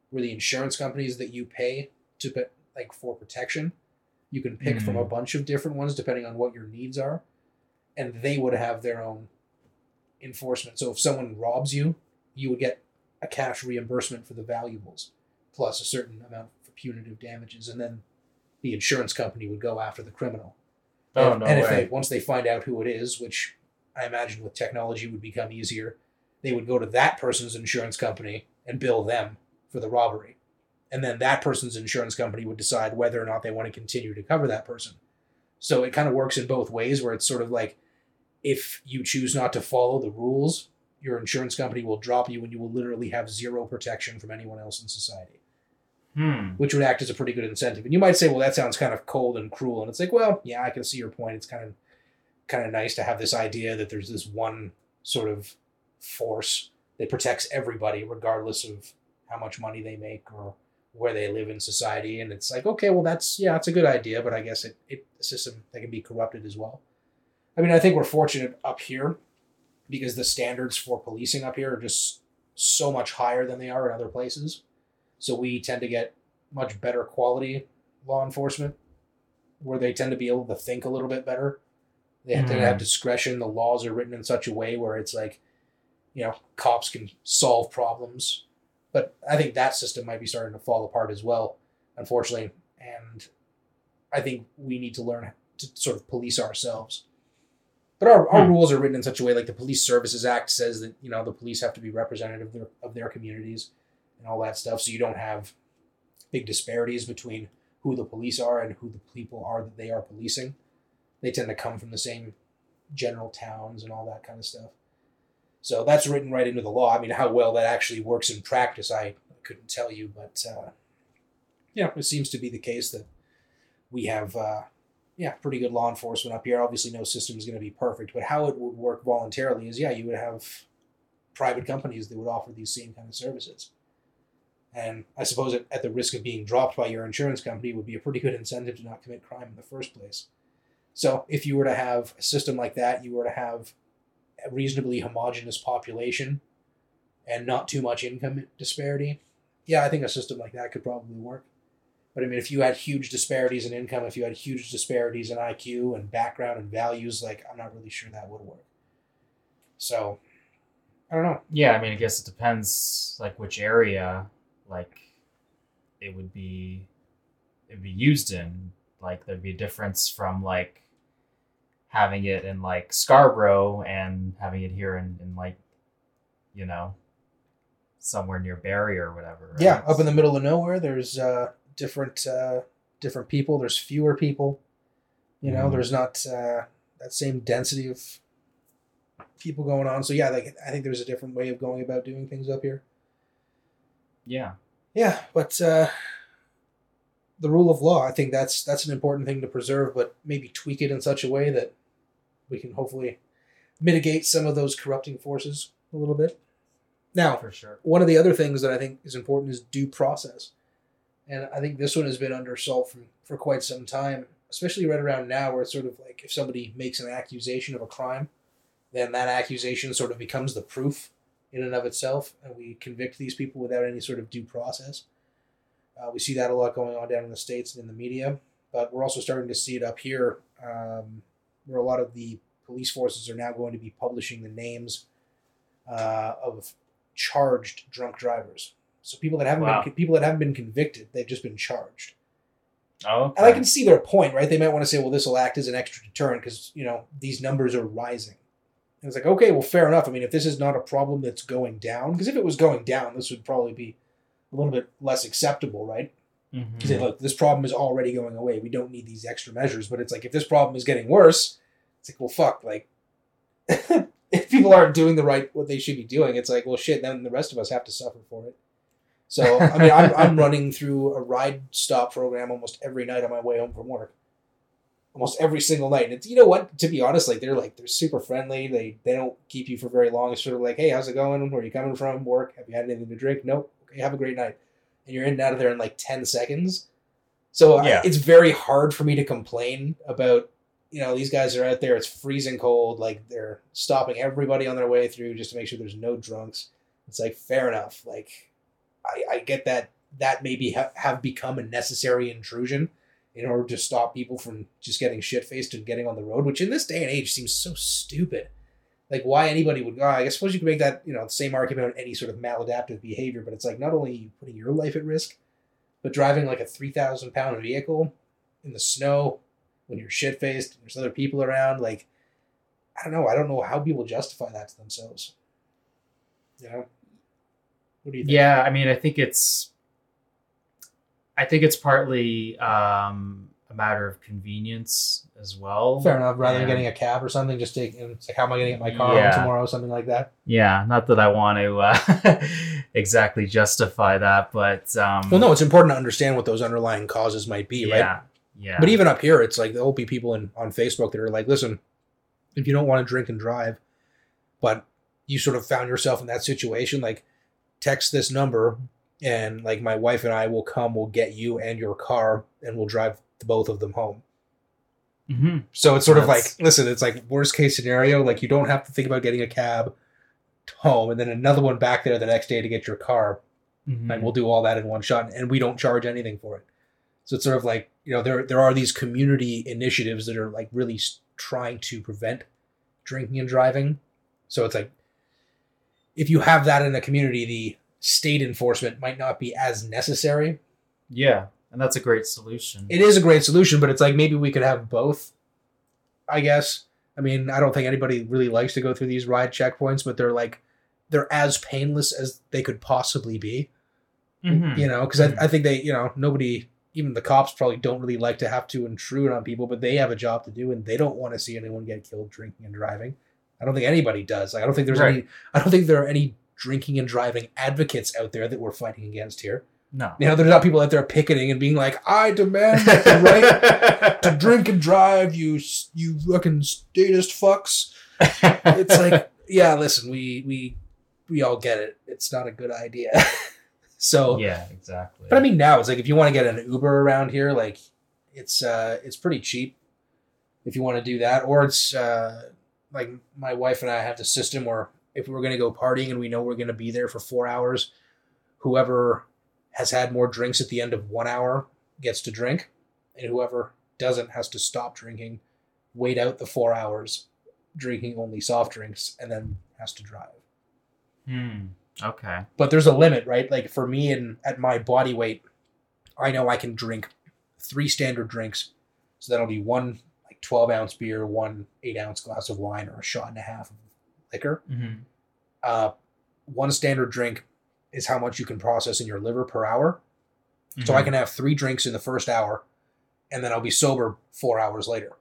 where the insurance companies that you pay to put like for protection you can pick from a Mhm. bunch of different ones depending on what your needs are and they would have their own enforcement. So if someone robs you you would get a cash reimbursement for the valuables plus a certain amount for punitive damages and then the insurance company would go after the criminal. Oh and, no and if way. they once they find out who it is which i imagine with technology would become easier they would go to that person's insurance company and bill them for the robbery. And then that person's insurance company would decide whether or not they want to continue to cover that person. So it kind of works in both ways where it's sort of like if you choose not to follow the rules your insurance company will drop you and you will literally have zero protection from anyone else in society Hmm. which would act as a pretty good incentive. And you might say, well, that sounds kind of cold and cruel. And it's like, well, yeah, I can see your point. It's kind of kind of nice to have this idea that there's this one sort of force that protects everybody, regardless of how much money they make or where they live in society. And it's like, okay, well, that's yeah, it's a good idea, but I guess it it a system that can be corrupted as well. I mean, I think we're fortunate up here because the standards for policing up here are just so much higher than they are in other places. So we tend to get much better quality law enforcement where they tend to be able to think a little bit better. They tend to have Mhm. discretion. The laws are written in such a way where it's like, you know, cops can solve problems. But I think that system might be starting to fall apart as well, unfortunately. And I think we need to learn to sort of police ourselves. But our, our Hmm. rules are written in such a way, like the Police Services Act says that, you know, the police have to be representative of their, of their communities and all that stuff. So you don't have big disparities between who the police are and who the people are that they are policing. They tend to come from the same general towns and all that kind of stuff. So that's written right into the law. I mean, how well that actually works in practice, I couldn't tell you, but uh, yeah, it seems to be the case that we have, uh, yeah, pretty good law enforcement up here. Obviously, no system is going to be perfect, but how it would work voluntarily is, yeah, you would have private companies that would offer these same kind of services. And I suppose at, at the risk of being dropped by your insurance company would be a pretty good incentive to not commit crime in the first place. So if you were to have a system like that, you were to have a reasonably homogenous population and not too much income disparity. Yeah, I think a system like that could probably work. But I mean, if you had huge disparities in income, if you had huge disparities in IQ and background and values, like I'm not really sure that would work. So, I don't know. Yeah, I mean, I guess it depends, like which area, like it would be, it'd be used in. Like there'd be a difference from like having it in like Scarborough and having it here in, in like, you know, somewhere near Barrie or whatever. right? Yeah, up in the middle of nowhere, there's uh, different uh, different people. There's fewer people. You know, Mhm. there's not uh, that same density of people going on. So yeah, like I think there's a different way of going about doing things up here. Yeah. Yeah, but uh, the rule of law, I think that's that's an important thing to preserve, but maybe tweak it in such a way that we can hopefully mitigate some of those corrupting forces a little bit. Now, For sure. one of the other things that I think is important is due process. And I think this one has been under assault for, for quite some time, especially right around now, where it's sort of like if somebody makes an accusation of a crime, then that accusation sort of becomes the proof in and of itself, and we convict these people without any sort of due process. Uh, we see that a lot going on down in the States and in the media, but we're also starting to see it up here, um, where a lot of the police forces are now going to be publishing the names uh, of charged drunk drivers. So people that haven't Wow. been people that haven't been convicted, they've just been charged. Oh, And I can see their point, right? They might want to say, well, this will act as an extra deterrent because you know these numbers are rising. And it's like, okay, well, fair enough. I mean, if this is not a problem that's going down, because if it was going down, this would probably be a little bit less acceptable, right? Mhm. Say, look, this problem is already going away. We don't need these extra measures. But it's like, if this problem is getting worse, it's like, well, fuck. Like, <laughs> if people aren't doing the right, what they should be doing, it's like, well, shit, then the rest of us have to suffer for it. So, I mean, I'm, I'm running through a ride stop program almost every night on my way home from work. Almost every single night. And it's, you know what? To be honest, like, they're like, they're super friendly. They, they don't keep you for very long. It's sort of like, hey, how's it going? Where are you coming from? Work? Have you had anything to drink? Nope. Okay, have a great night and you're in and out of there in like 10 seconds. So I- Yeah. it's very hard for me to complain about, you know, these guys are out there, it's freezing cold, like they're stopping everybody on their way through just to make sure there's no drunks. It's like, fair enough. Like, I, I get that that maybe ha- have become a necessary intrusion in order to stop people from just getting shit faced and getting on the road, which in this day and age seems so stupid. Like why anybody would go, I suppose you could make that, you know, the same argument on any sort of maladaptive behavior, but it's like not only you putting your life at risk, but driving like a three thousand pound vehicle in the snow when you're shit faced and there's other people around, like I don't know, I don't know how people justify that to themselves. You know? What do you think? Yeah, I mean, I think it's, I think it's partly um, a matter of convenience as well. Fair enough. Rather than getting a cab or something, just take. It's like, how am I going to get my car Yeah. home tomorrow? Something like that. Yeah, not that I want to uh, <laughs> exactly justify that, but um, Well, no, it's important to understand what those underlying causes might be, right? yeah, yeah, But even up here, it's like there'll be people in on Facebook that are like, listen, if you don't want to drink and drive, but you sort of found yourself in that situation, like text this number and like my wife and I will come, we'll get you and your car and we'll drive the both of them home. hmm So it's sort of like, listen, it's like worst case scenario, like you don't have to think about getting a cab home and then another one back there the next day to get your car Mm-hmm. and we'll do all that in one shot and we don't charge anything for it so it's sort of like you know there there are these community initiatives that are like really trying to prevent drinking and driving so it's like if you have that in a community the state enforcement might not be as necessary yeah, and that's a great solution. it is a great solution but it's like maybe we could have both i guess i mean i don't think anybody really likes to go through these ride checkpoints but they're like they're as painless as they could possibly be Mhm. you know because Mhm. I, I think they you know nobody even the cops probably don't really like to have to intrude on people but they have a job to do and they don't want to see anyone get killed drinking and driving i don't think anybody does like i don't think there's Right. any i don't think there are any drinking and driving advocates out there that we're fighting against here No. you know there's not people out there picketing and being like i demand the <laughs> right to drink and drive you you fucking statist fucks it's like <laughs> yeah listen we we we all get it it's not a good idea <laughs> so yeah, exactly. but I mean, now it's like if you want to get an Uber around here, like it's uh it's pretty cheap if you want to do that, or it's uh like my wife and I have the system where if we're gonna go partying and we know we're gonna be there for four hours, whoever has had more drinks at the end of one hour gets to drink, and whoever doesn't has to stop drinking, wait out the four hours, drinking only soft drinks, and then has to drive Hmm. Okay. but there's a limit, right? Like for me and at my body weight, I know I can drink three standard drinks. So that'll be one 12 ounce beer, one eight ounce glass of wine, or a shot and a half of liquor. hmm Uh, one standard drink is how much you can process in your liver per hour. So Mm-hmm. I can have three drinks in the first hour, and then I'll be sober four hours later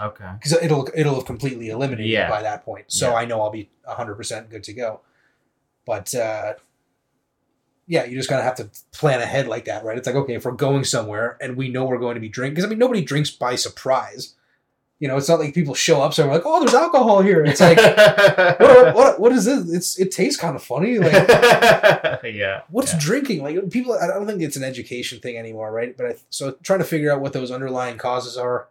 Okay. because it'll it'll have completely eliminated Yeah. by that point. So Yeah. I know I'll be hundred percent good to go. But uh, yeah, you just kind of have to plan ahead like that, right? It's like, okay, if we're going somewhere and we know we're going to be drinking, because I mean, nobody drinks by surprise. You know, it's not like people show up somewhere like, oh, there's alcohol here. It's like, <laughs> what, what, what is this? It's it tastes kind of funny. Like, <laughs> yeah. what's yeah. drinking? Like, people, I don't think it's an education thing anymore, right? But I, so trying to figure out what those underlying causes are,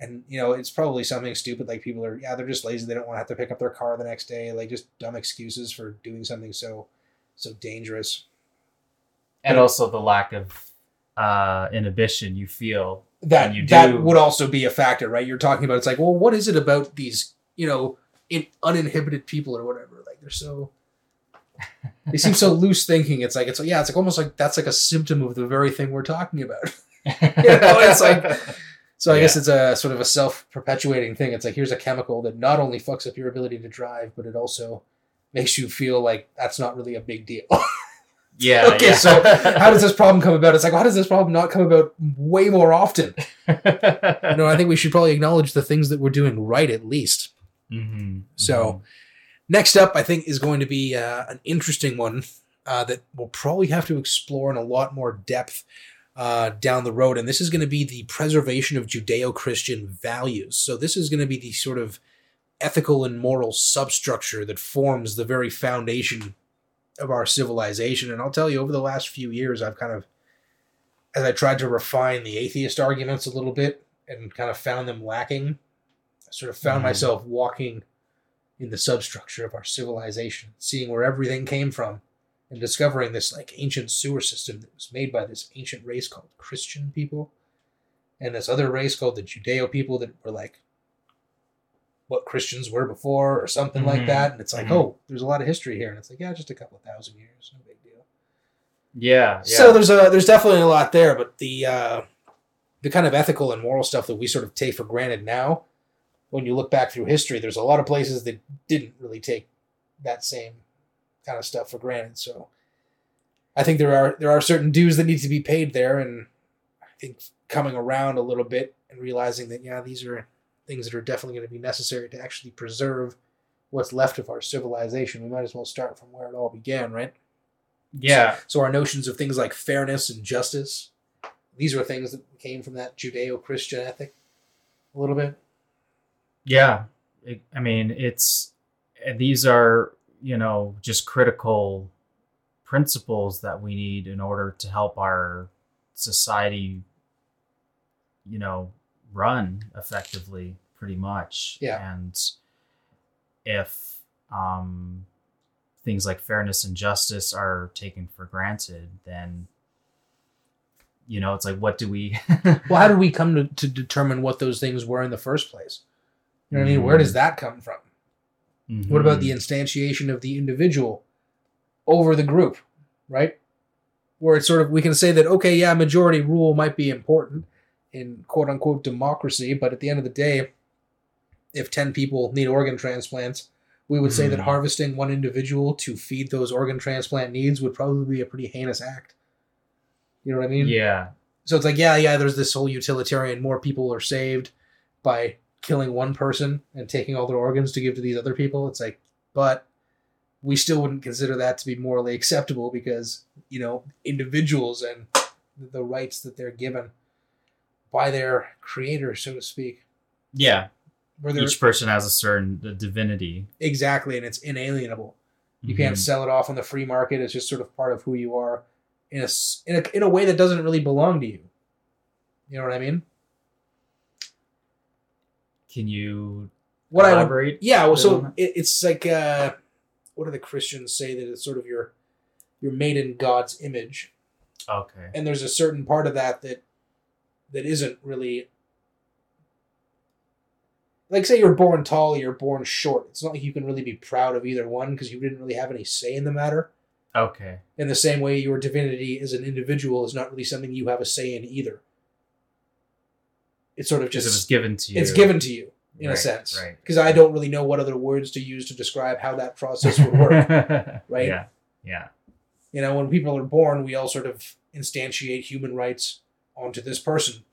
and you know, it's probably something stupid like people are, yeah, they're just lazy. They don't want to have to pick up their car the next day. Like, just dumb excuses for doing something so, so dangerous. And also the lack of uh, inhibition you feel. that you that would also be a factor, right? You're talking about it's like, well, what is it about these, you know, in, uninhibited people or whatever? Like they're so <laughs> they seem so loose thinking. It's like it's yeah, it's like almost like that's like a symptom of the very thing we're talking about. <laughs> know, it's like- So I guess it's a sort of a self perpetuating thing. It's like here's a chemical that not only fucks up your ability to drive, but it also makes you feel like that's not really a big deal. <laughs> yeah. okay, yeah. so how does this problem come about? It's like how does this problem not come about way more often? <laughs> No, I think we should probably acknowledge the things that we're doing right at least. Mhm, So- Next up, I think, is going to be uh, an interesting one uh, that we'll probably have to explore in a lot more depth uh, down the road. And this is going to be the preservation of Judeo Christian values. So, this is going to be the sort of ethical and moral substructure that forms the very foundation of our civilization. And I'll tell you, over the last few years, I've kind of, as I tried to refine the atheist arguments a little bit and kind of found them lacking, I sort of found Mhm. myself walking in the substructure of our civilization, seeing where everything came from, and discovering this like ancient sewer system that was made by this ancient race called Christian people, and this other race called the Judeo people that were like what Christians were before or something like Mhm. that. And it's like, Mhm. oh, there's a lot of history here, and it's like, yeah, just a couple thousand years, no big deal. Yeah. yeah. So there's a there's definitely a lot there, but the uh, the kind of ethical and moral stuff that we sort of take for granted now, when you look back through history, there's a lot of places that didn't really take that same kind of stuff for granted. So I think there are there are certain dues that need to be paid there, and I think coming around a little bit and realizing that yeah, these are things that are definitely going to be necessary to actually preserve what's left of our civilization. We might as well start from where it all began, right? yeah. So our notions of things like fairness and justice, these are things that came from that Judeo-Christian ethic, a little bit. Yeah. It, I mean, it's and these are, you know, just critical principles that we need in order to help our society, you know, run effectively, pretty much. Yeah. And if um, things like fairness and justice are taken for granted, then, you know, it's like, what do we. <laughs> Well, how did we come to, to determine what those things were in the first place? You know what I mean? Where does that come from? What about the instantiation of the individual over the group, right? Where it's sort of we can say that okay, yeah, majority rule might be important in quote unquote democracy, but at the end of the day, if ten people need organ transplants, we would say that Mhm. harvesting one individual to feed those organ transplant needs would probably be a pretty heinous act. You know what I mean? Yeah. So it's like, yeah, yeah, there's this whole utilitarian, more people are saved by killing one person and taking all their organs to give to these other people. It's like, but we still wouldn't consider that to be morally acceptable because, you know, individuals and the rights that they're given by their creator, so to speak. Yeah. Where Each person has a certain divinity. exactly and it's inalienable. You can't Mhm. sell it off on the free market. It's just sort of part of who you are in a, in a, in a way that doesn't really belong to you. You know what I mean? Can you What I would? Yeah, well, so it, it's like uh, what do the Christians say that it's sort of your you're made in God's image, Okay. and there's a certain part of that that that isn't really like say you're born tall, you're born short. It's not like you can really be proud of either one because you didn't really have any say in the matter. Okay. In the same way, your divinity as an individual is not really something you have a say in either. It's sort of Just it was given to you. it's given to you in a Right, sense Right. because I don't really know what other words to use to describe how that process would work. <laughs> right? Yeah. Yeah. you know, when people are born, we all sort of instantiate human rights onto this person.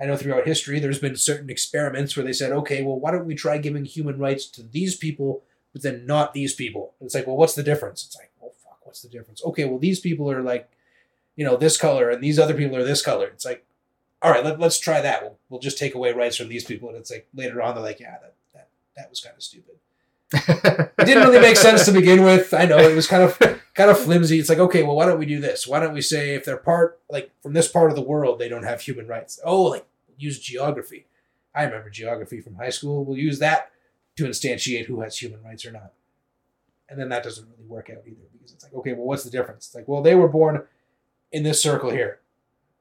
I know throughout history there's been certain experiments where they said, okay, well, why don't we try giving human rights to these people, but then not these people? And it's like, well, what's the difference? It's like, well, fuck, what's the difference? Okay, well these people are like, you know, this color, and these other people are this color. It's like, all right, let, let's try that. We'll, we'll just take away rights from these people, and it's like later on they're like, yeah, that that that was kind of stupid. It didn't really make sense to begin with. I know it was kind of kind of flimsy. It's like, okay, well, why don't we do this? Why don't we say if they're part like from this part of the world, they don't have human rights? Oh, like use geography. I remember geography from high school. We'll use that to instantiate who has human rights or not. And then that doesn't really work out either because it's like, okay, well, what's the difference? It's like, well, they were born in this circle here,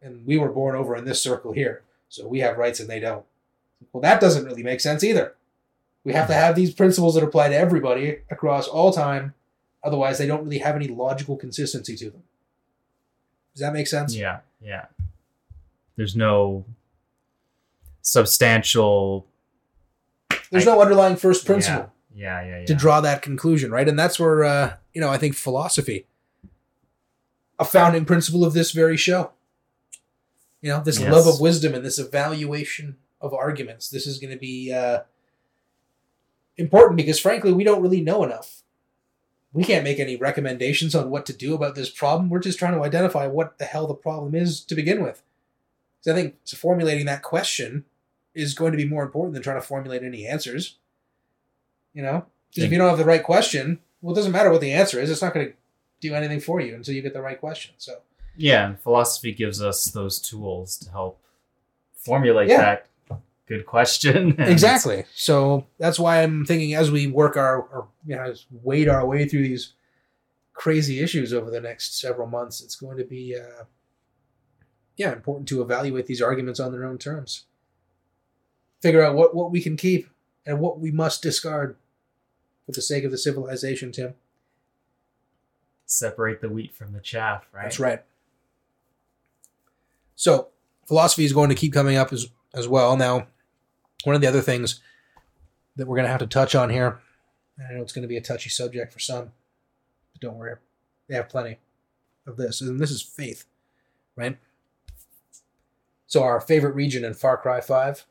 and we were born over in this circle here, so we have rights and they don't. Well, that doesn't really make sense either. We have to have these principles that apply to everybody across all time. Otherwise, they don't really have any logical consistency to them. Does that make sense? yeah, yeah. There's no substantial There's no underlying first principle Yeah, yeah, yeah. to draw that conclusion, right? And that's where, uh, you know, I think philosophy, a founding principle of this very show, you know, this Yes. love of wisdom and this evaluation of arguments. This is going to be uh, important because, frankly, we don't really know enough. We can't make any recommendations on what to do about this problem. We're just trying to identify what the hell the problem is to begin with. So I think so formulating that question is going to be more important than trying to formulate any answers. You know, 'Because if you don't have the right question, well, it doesn't matter what the answer is. It's not going to do anything for you until you get the right question. So yeah, and philosophy gives us those tools to help formulate Yeah. that good question. <laughs> exactly. So that's why I'm thinking as we work our, or you know, wade our way through these crazy issues over the next several months, it's going to be, uh, yeah, important to evaluate these arguments on their own terms. Figure out what what we can keep and what we must discard for the sake of the civilization, Tim. Separate the wheat from the chaff, right? That's right. So philosophy is going to keep coming up as as well. Now, one of the other things that we're going to have to touch on here, I know it's going to be a touchy subject for some, but don't worry, they have plenty of this, and this is faith, right? So our favorite region in Far Cry Five,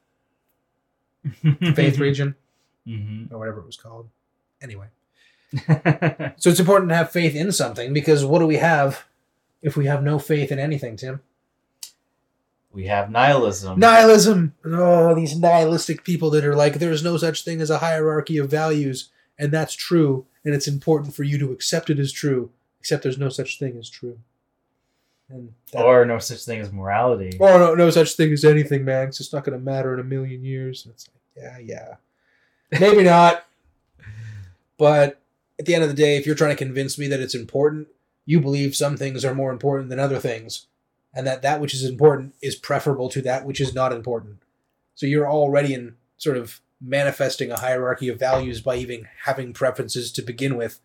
<laughs> Faith region, hmm or whatever it was called. Anyway, <laughs> so it's important to have faith in something because what do we have if we have no faith in anything, Tim? We have nihilism. nihilism! Oh these nihilistic people that are like there's no such thing as a hierarchy of values. And that's true and it's important for you to accept it as true except there's no such thing as true. And that, or no such thing as morality. Or no no such thing as anything man. It's just not going to matter in a million years. And it's like yeah yeah. Maybe not. But at the end of the day if you're trying to convince me that it's important you believe some things are more important than other things and that that which is important is preferable to that which is not important. So you're already in sort of manifesting a hierarchy of values by even having preferences to begin with.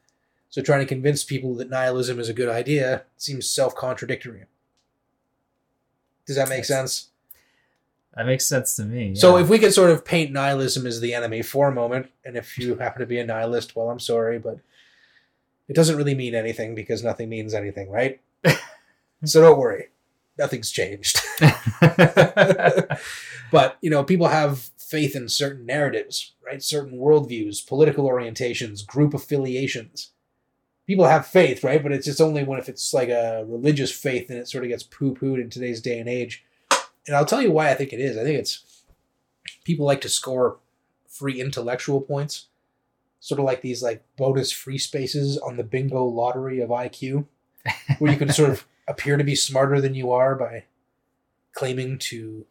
So trying to convince people that nihilism is a good idea seems self-contradictory. Does that make sense? That makes sense to me. so if we could sort of paint nihilism as the enemy for a moment, and if you happen to be a nihilist, well, I'm sorry, but it doesn't really mean anything because nothing means anything, right? <laughs> so don't worry, nothing's changed. <laughs> <laughs> but you know, people have faith in certain narratives, right? Certain worldviews, political orientations, group affiliations. People have faith, right? But it's just only when if it's like a religious faith, and it sort of gets poo-pooed in today's day and age. And I'll tell you why I think it is. I think it's people like to score free intellectual points, sort of like these like bonus free spaces on the bingo lottery of IQ, where you can sort of <laughs> appear to be smarter than you are by claiming to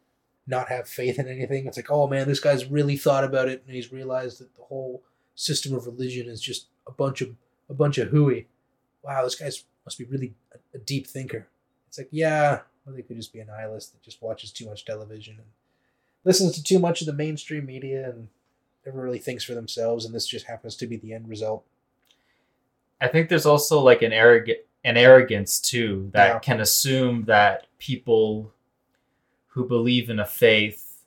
not have faith in anything. It's like, oh man, this guy's really thought about it and he's realized that the whole system of religion is just a bunch of a bunch of hooey. Wow, this guy's must be really a, a deep thinker. It's like, yeah, or they could just be a nihilist that just watches too much television and listens to too much of the mainstream media and never really thinks for themselves, and this just happens to be the end result. I think there's also like an arrogant an arrogance too that Yeah. can assume that people who believe in a faith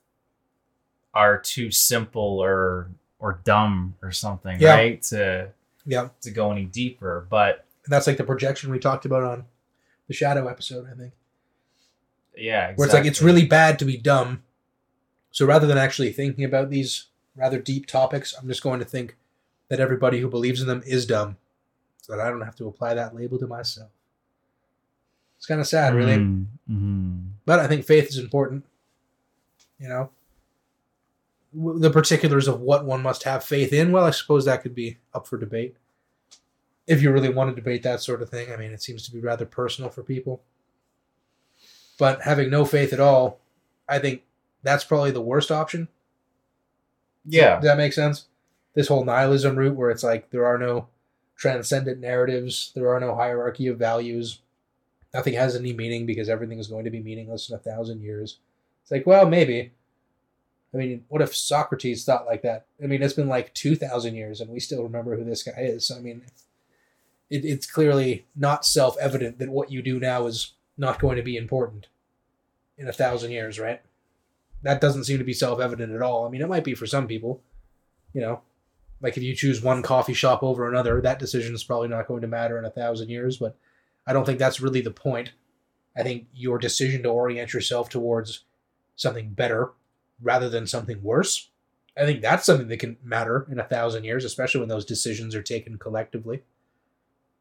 are too simple or or dumb or something, Yeah. right? To Yeah. to go any deeper. But And that's like the projection we talked about on the Shadow episode, I think. yeah, Where it's like it's really bad to be dumb. So rather than actually thinking about these rather deep topics, I'm just going to think that everybody who believes in them is dumb. So that I don't have to apply that label to myself. It's kind of sad, really. Mm-hmm. But I think faith is important. You know, the particulars of what one must have faith in. Well, I suppose that could be up for debate. If you really want to debate that sort of thing, I mean, it seems to be rather personal for people. But having no faith at all, I think that's probably the worst option. Yeah. Does that make sense? This whole nihilism route where it's like there are no transcendent narratives, there are no hierarchy of values, nothing has any meaning because everything is going to be meaningless in a thousand years. It's like, well, maybe. I mean, what if Socrates thought like that? I mean, it's been like 2,000 years and we still remember who this guy is. So, I mean, it, it's clearly not self evident that what you do now is not going to be important in a thousand years, right? That doesn't seem to be self evident at all. I mean, it might be for some people, you know, like if you choose one coffee shop over another, that decision is probably not going to matter in a thousand years, but I don't think that's really the point. I think your decision to orient yourself towards something better rather than something worse, I think that's something that can matter in a thousand years, especially when those decisions are taken collectively.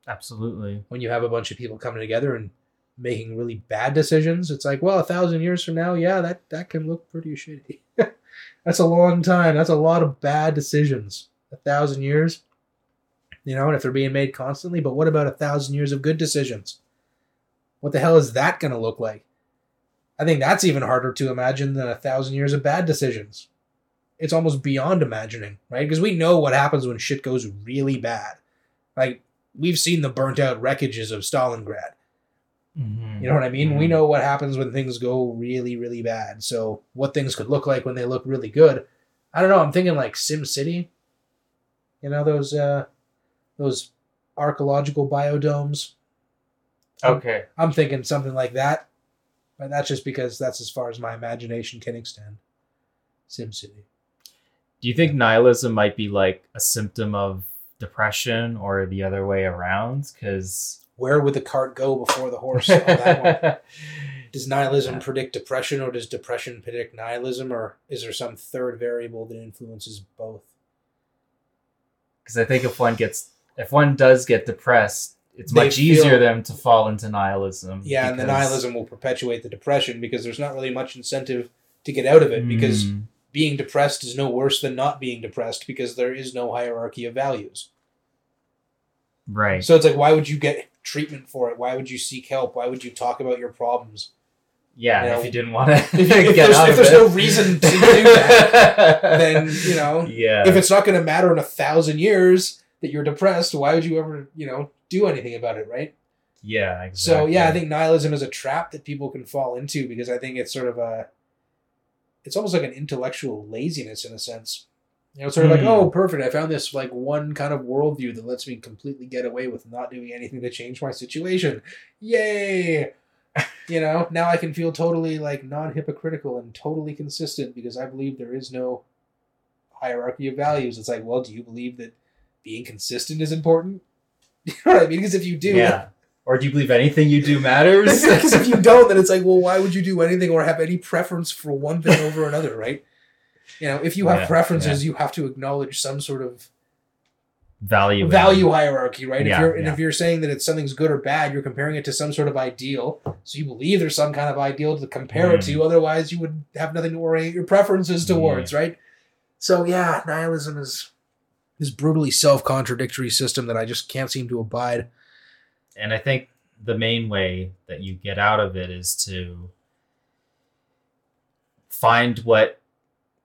Absolutely. When you have a bunch of people coming together and making really bad decisions, it's like, well, a thousand years from now, yeah, that, that can look pretty shitty. <laughs> that's a long time. That's a lot of bad decisions. A thousand years, you know, and if they're being made constantly, but what about a thousand years of good decisions? What the hell is that going to look like? I think that's even harder to imagine than a thousand years of bad decisions. It's almost beyond imagining, right? Because we know what happens when shit goes really bad. Like, we've seen the burnt out wreckages of Stalingrad. Mm-hmm. You know what I mean? We know what happens when things go really, really bad. So, what things could look like when they look really good. I don't know. I'm thinking like Sim City. You know those uh, those arcological biodomes. Okay. I'm thinking something like that, but that's just because that's as far as my imagination can extend. Sim City. Do you think nihilism might be like a symptom of depression or the other way around? Because Where would the cart go before the horse? on that one. <laughs> Does nihilism predict depression, or does depression predict nihilism, or is there some third variable that influences both? Because I think if one gets if one does get depressed, it's They much feel- easier them to fall into nihilism. Yeah, and the nihilism will perpetuate the depression because there's not really much incentive to get out of it because Mm, being depressed is no worse than not being depressed because there is no hierarchy of values. right, So it's like, why would you get treatment for it? Why would you seek help? Why would you talk about your problems? Yeah, you know, if you didn't want to If, if get there's, if there's no reason to do that, <laughs> then you know, yeah, if it's not going to matter in a thousand years that you're depressed, why would you ever, you know, do anything about it, right? yeah, exactly. So yeah, I think nihilism is a trap that people can fall into because I think it's sort of a, it's almost like an intellectual laziness in a sense. You know, it's sort of like, Hmm. oh, perfect. I found this like one kind of worldview that lets me completely get away with not doing anything to change my situation. Yay! You know, now I can feel totally like non-hypocritical and totally consistent because I believe there is no hierarchy of values. It's like, well, do you believe that being consistent is important? <laughs> You know what I mean? Because if you do, yeah. Or do you believe anything you do matters? <laughs> because if you <laughs> don't, then it's like, well, why would you do anything or have any preference for one thing over another, right? You know, if you have Yeah, preferences, you have to acknowledge some sort of value, value hierarchy, right? Yeah, if you're and yeah. if you're saying that it's something's good or bad, you're comparing it to some sort of ideal. So you believe there's some kind of ideal to compare it Hmm. to. Otherwise, you would have nothing to orient your preferences towards, right? So yeah, nihilism is this brutally self-contradictory system that I just can't seem to abide. And I think the main way that you get out of it is to find what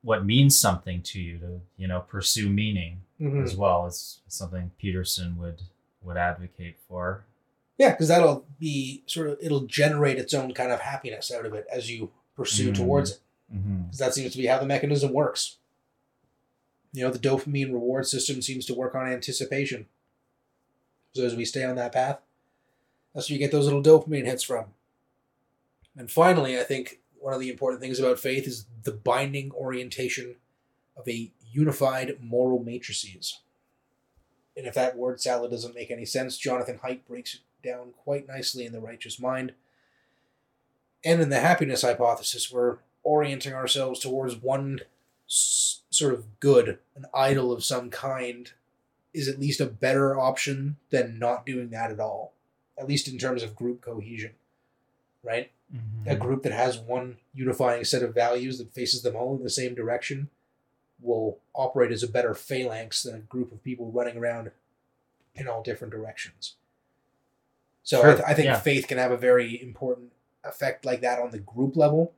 what means something to you to you know pursue meaning Mhm. as well as something Peterson would would advocate for. Yeah, because that'll be sort of it'll generate its own kind of happiness out of it as you pursue Mm. towards it. Mm-hmm. Because that seems to be how the mechanism works. You know, the dopamine reward system seems to work on anticipation. So as we stay on that path, that's where you get those little dopamine hits from. And finally, I think one of the important things about faith is the binding orientation of a unified moral matrices. And if that word salad doesn't make any sense, Jonathan Haidt breaks it down quite nicely in The Righteous Mind. And in the happiness hypothesis, we're orienting ourselves towards one s- sort of good, an idol of some kind, is at least a better option than not doing that at all. At least in terms of group cohesion, right? Mhm. A group that has one unifying set of values that faces them all in the same direction will operate as a better phalanx than a group of people running around in all different directions. So I, th- I think yeah. faith can have a very important effect like that on the group level,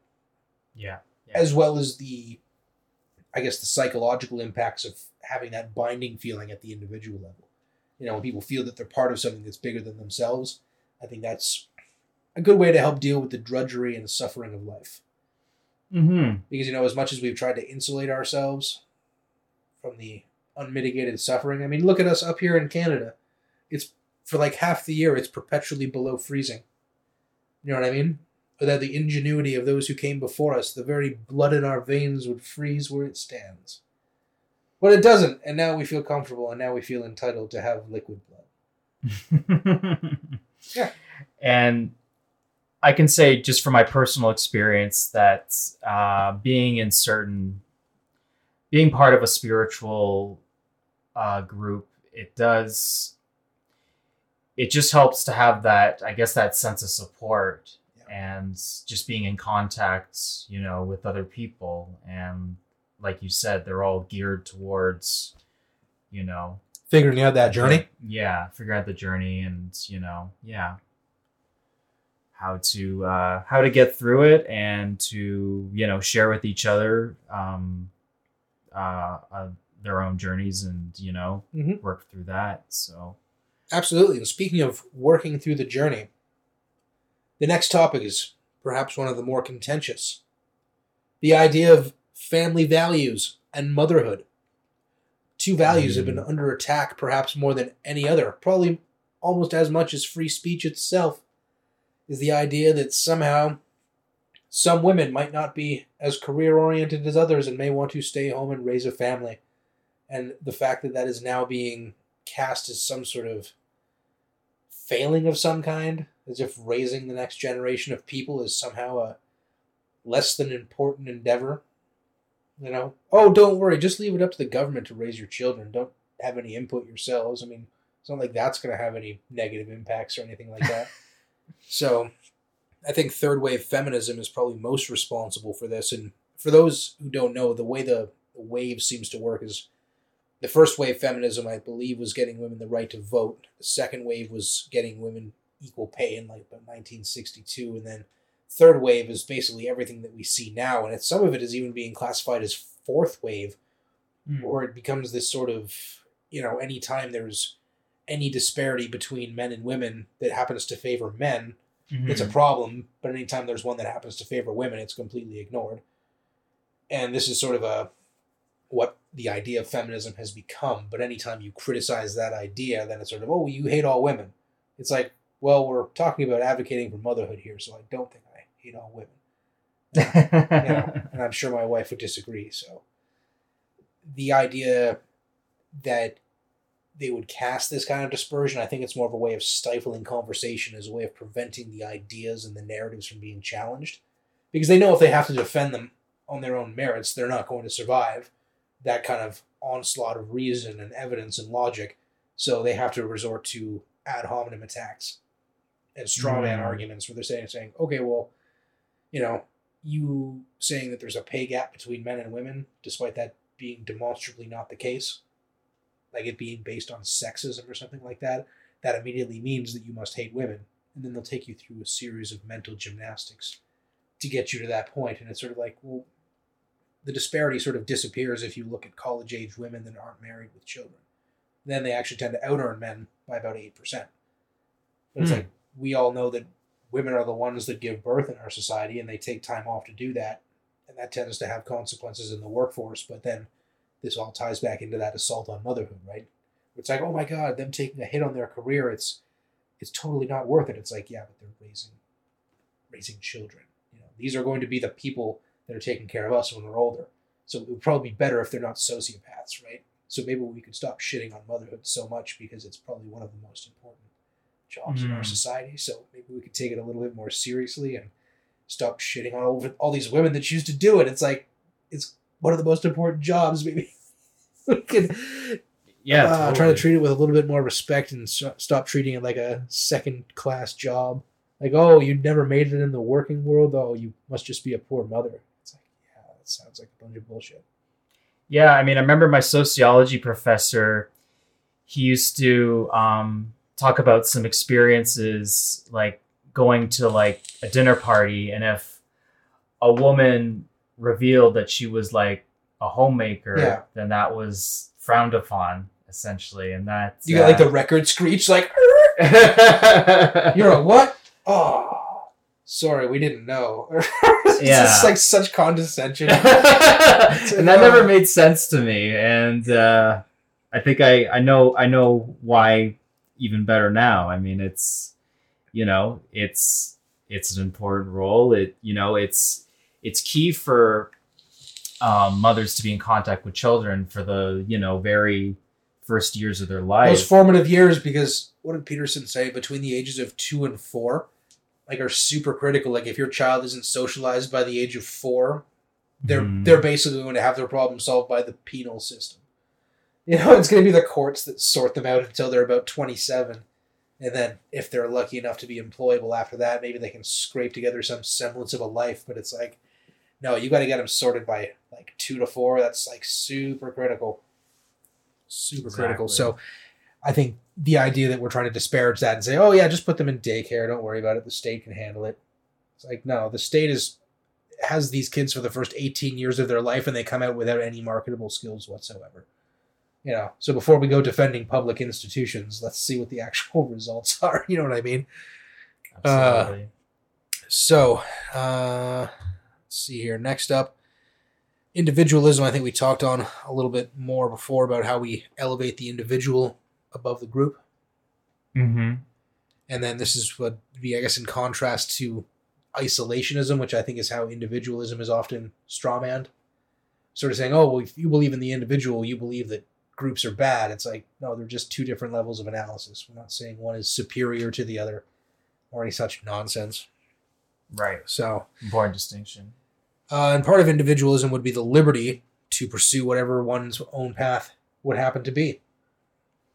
Yeah. as well as the, I guess, the psychological impacts of having that binding feeling at the individual level. You know, when people feel that they're part of something that's bigger than themselves, I think that's a good way to help deal with the drudgery and the suffering of life. Mm-hmm. Because, you know, as much as we've tried to insulate ourselves from the unmitigated suffering, I mean, look at us up here in Canada. It's for like half the year, it's perpetually below freezing. You know what I mean? Without the ingenuity of those who came before us, the very blood in our veins would freeze where it stands. But it doesn't, and now we feel comfortable, and now we feel entitled to have liquid blood. <laughs> Yeah. And I can say, just from my personal experience, that uh, being in certain, being part of a spiritual uh, group, it does, it just helps to have that, I guess, that sense of support and just being in contact, you know, with other people. And like you said, they're all geared towards, you know, Figuring out that journey. yeah figure out the journey and you know yeah how to uh how to get through it and to you know share with each other um uh, uh their own journeys and you know Mhm. work through that so Absolutely. And speaking of working through the journey, the next topic is perhaps one of the more contentious the idea of family values and motherhood. Two values have been Mm. under attack perhaps more than any other, probably almost as much as free speech itself. Is the idea that somehow some women might not be as career oriented as others and may want to stay home and raise a family. And the fact that that is now being cast as some sort of failing of some kind, as if raising the next generation of people is somehow a less than important endeavor. You know, oh, don't worry, just leave it up to the government to raise your children. Don't have any input yourselves. I mean, it's not like that's going to have any negative impacts or anything like that. <laughs> so, I think third wave feminism is probably most responsible for this. And for those who don't know, the way the, wave seems to work is the first wave feminism, I believe, was getting women the right to vote. The second wave was getting women equal pay in like about 1962, and then third wave is basically everything that we see now, and it's, some of it is even being classified as fourth wave, Mm. where it becomes this sort of you know anytime there's any disparity between men and women that happens to favor men, mm-hmm. it's a problem. But anytime there's one that happens to favor women, it's completely ignored. And this is sort of a what the idea of feminism has become. But anytime you criticize that idea, then it's sort of oh you hate all women. It's like well we're talking about advocating for motherhood here, so I don't think I hate all women. <laughs> you know, and I'm sure my wife would disagree. So the idea that they would cast this kind of dispersion, I think it's more of a way of stifling conversation as a way of preventing the ideas and the narratives from being challenged. Because they know if they have to defend them on their own merits, they're not going to survive that kind of onslaught of reason and evidence and logic. So they have to resort to ad hominem attacks and straw man Mm. arguments where they're saying, saying, okay, well, you know, you saying that there's a pay gap between men and women, despite that being demonstrably not the case, like it being based on sexism or something like that, that immediately means that you must hate women. And then they'll take you through a series of mental gymnastics to get you to that point. And it's sort of like, well, the disparity sort of disappears if you look at college age women that aren't married with children. Then they actually tend to out earn men by about 8%. But it's Hmm. like, we all know that women are the ones that give birth in our society and they take time off to do that and that tends to have consequences in the workforce but then this all ties back into that assault on motherhood right it's like oh my god them taking a hit on their career it's it's totally not worth it it's like yeah but they're raising raising children you know these are going to be the people that are taking care of us when we're older so it would probably be better if they're not sociopaths right so maybe we could stop shitting on motherhood so much because it's probably one of the most important jobs in our Mm. society. So maybe we could take it a little bit more seriously and stop shitting on all, all these women that choose to do it. It's like it's one of the most important jobs. Maybe <laughs> Yeah, uh, totally. trying to treat it with a little bit more respect and s- stop treating it like a second class job. Like, oh, you never made it in the working world. Oh, you must just be a poor mother. It's like, yeah, that sounds like a bunch of bullshit. Yeah, I mean, I remember my sociology professor. He used to um, talk about some experiences, like going to like a dinner party, and if a woman revealed that she was like a homemaker, Yeah. then that was frowned upon, essentially, and that You got like the record screech, like, <laughs> you're a what? Oh, sorry, we didn't know. <laughs> it's Yeah. just like such condescension. <laughs> and that never made sense to me and uh, i think i i know i know why even better now i mean it's you know it's it's an important role it you know it's it's key for um, mothers to be in contact with children for the you know very first years of their life Those formative years, because what did Peterson say? Between the ages of two and four, like are super critical. Like if your child isn't socialized by the age of four, they're Mhm. they're basically going to have their problem solved by the penal system. <laughs> You know, it's going to be the courts that sort them out until they're about twenty seven, and then if they're lucky enough to be employable after that, maybe they can scrape together some semblance of a life. But it's like, no, you got to get them sorted by like two to four. That's like super critical, super critical. So, I think the idea that we're trying to disparage that and say, oh yeah, just put them in daycare, don't worry about it, the state can handle it. It's like no, the state is has these kids for the first 18 years of their life and they come out without any marketable skills whatsoever. You know, so before we go defending public institutions, let's see what the <laughs> actual results are. You know what I mean? absolutely So, uh, let's see here. Next up, individualism. I think we talked on a little bit more before about how we elevate the individual above the group. mm-hmm. And then this is what be, I guess, in contrast to isolationism, which I think is how individualism is often strawmanned. Sort of saying, oh, well, if you believe in the individual, you believe that groups are bad. It's like, no, they're just two different levels of analysis. We're not saying one is superior to the other or any such nonsense. right So, important distinction uh, and part of individualism would be the liberty to pursue whatever one's own path would happen to be,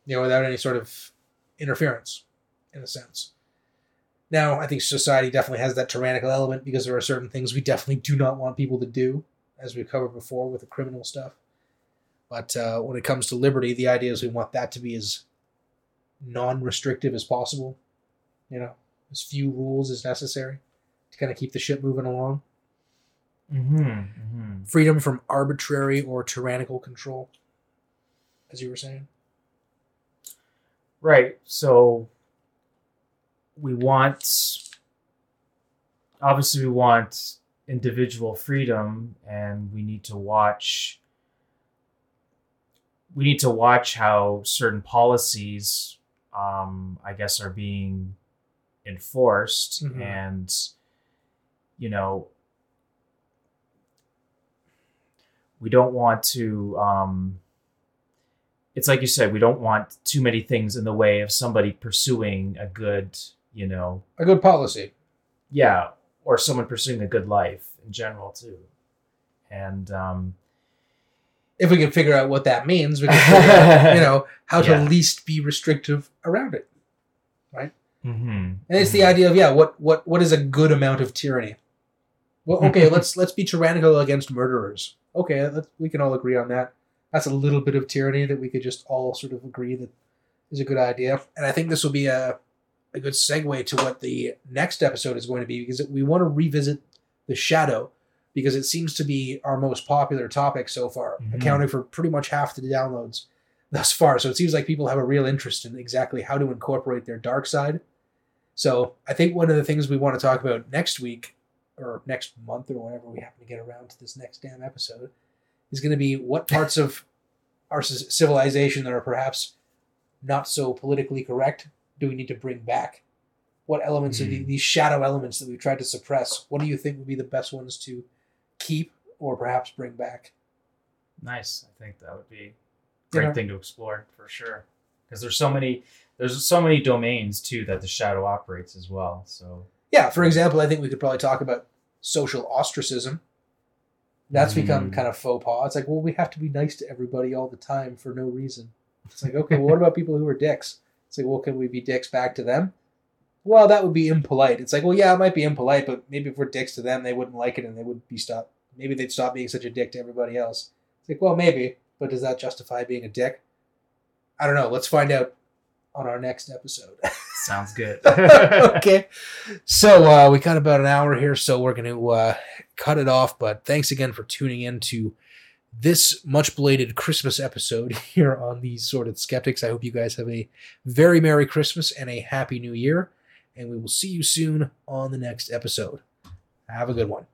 you know, without any sort of interference, in a sense. Now, I think society definitely has that tyrannical element because there are certain things we definitely do not want people to do, as we covered before with the criminal stuff. But uh, when it comes to liberty, the idea is we want that to be as non-restrictive as possible. You know, as few rules as necessary to kind of keep the ship moving along mm-hmm. Mm-hmm. freedom from arbitrary or tyrannical control, as you were saying. Right. So we want obviously we want individual freedom and we need to watch we need to watch how certain policies um I guess are being enforced Mhm. and you know we don't want to um it's like you said we don't want too many things in the way of somebody pursuing a good you know A good policy. yeah or someone pursuing a good life in general too and um If we can figure out what that means, we can figure out, <laughs> you know, how Yeah. to least be restrictive around it. mhm, And it's the mhm. idea of yeah, what what what is a good amount of tyranny? Well, okay, <laughs> let's let's be tyrannical against murderers. Okay, let's, we can all agree on that. That's a little bit of tyranny that we could just all sort of agree that is a good idea. And I think this will be a a good segue to what the next episode is going to be because we want to revisit the shadow because it seems to be our most popular topic so far, Mhm. accounting for pretty much half the downloads thus far. So it seems like people have a real interest in exactly how to incorporate their dark side. So I think one of the things we want to talk about next week or next month or whenever we happen to get around to this next damn episode is going to be what parts of <laughs> our civilization that are perhaps not so politically correct do we need to bring back? What elements of the, Hmm. these shadow elements that we've tried to suppress? What do you think would be the best ones to keep or perhaps bring back? nice i think that would be a You great know- thing to explore for sure because there's so many there's so many domains too that the shadow operates as well so Yeah, for example, I think we could probably talk about social ostracism. That's become Mm. kind of faux pas. It's like, well, we have to be nice to everybody all the time for no reason. It's like, okay, well, what about people who are dicks? It's like, well, can we be dicks back to them? Well, that would be impolite. It's like, well, yeah, it might be impolite, but maybe if we're dicks to them, they wouldn't like it and they would be stopped. Maybe they'd stop being such a dick to everybody else. It's like, well, maybe, but does that justify being a dick? I don't know. Let's find out on our next episode. <laughs> Sounds good. <laughs> <laughs> okay. So uh, we got about an hour here, so we're going to uh, cut it off. But thanks again for tuning in to this much belated Christmas episode here on These Sorted Skeptics. I hope you guys have a very Merry Christmas and a Happy New Year. And we will see you soon on the next episode. Have a good one.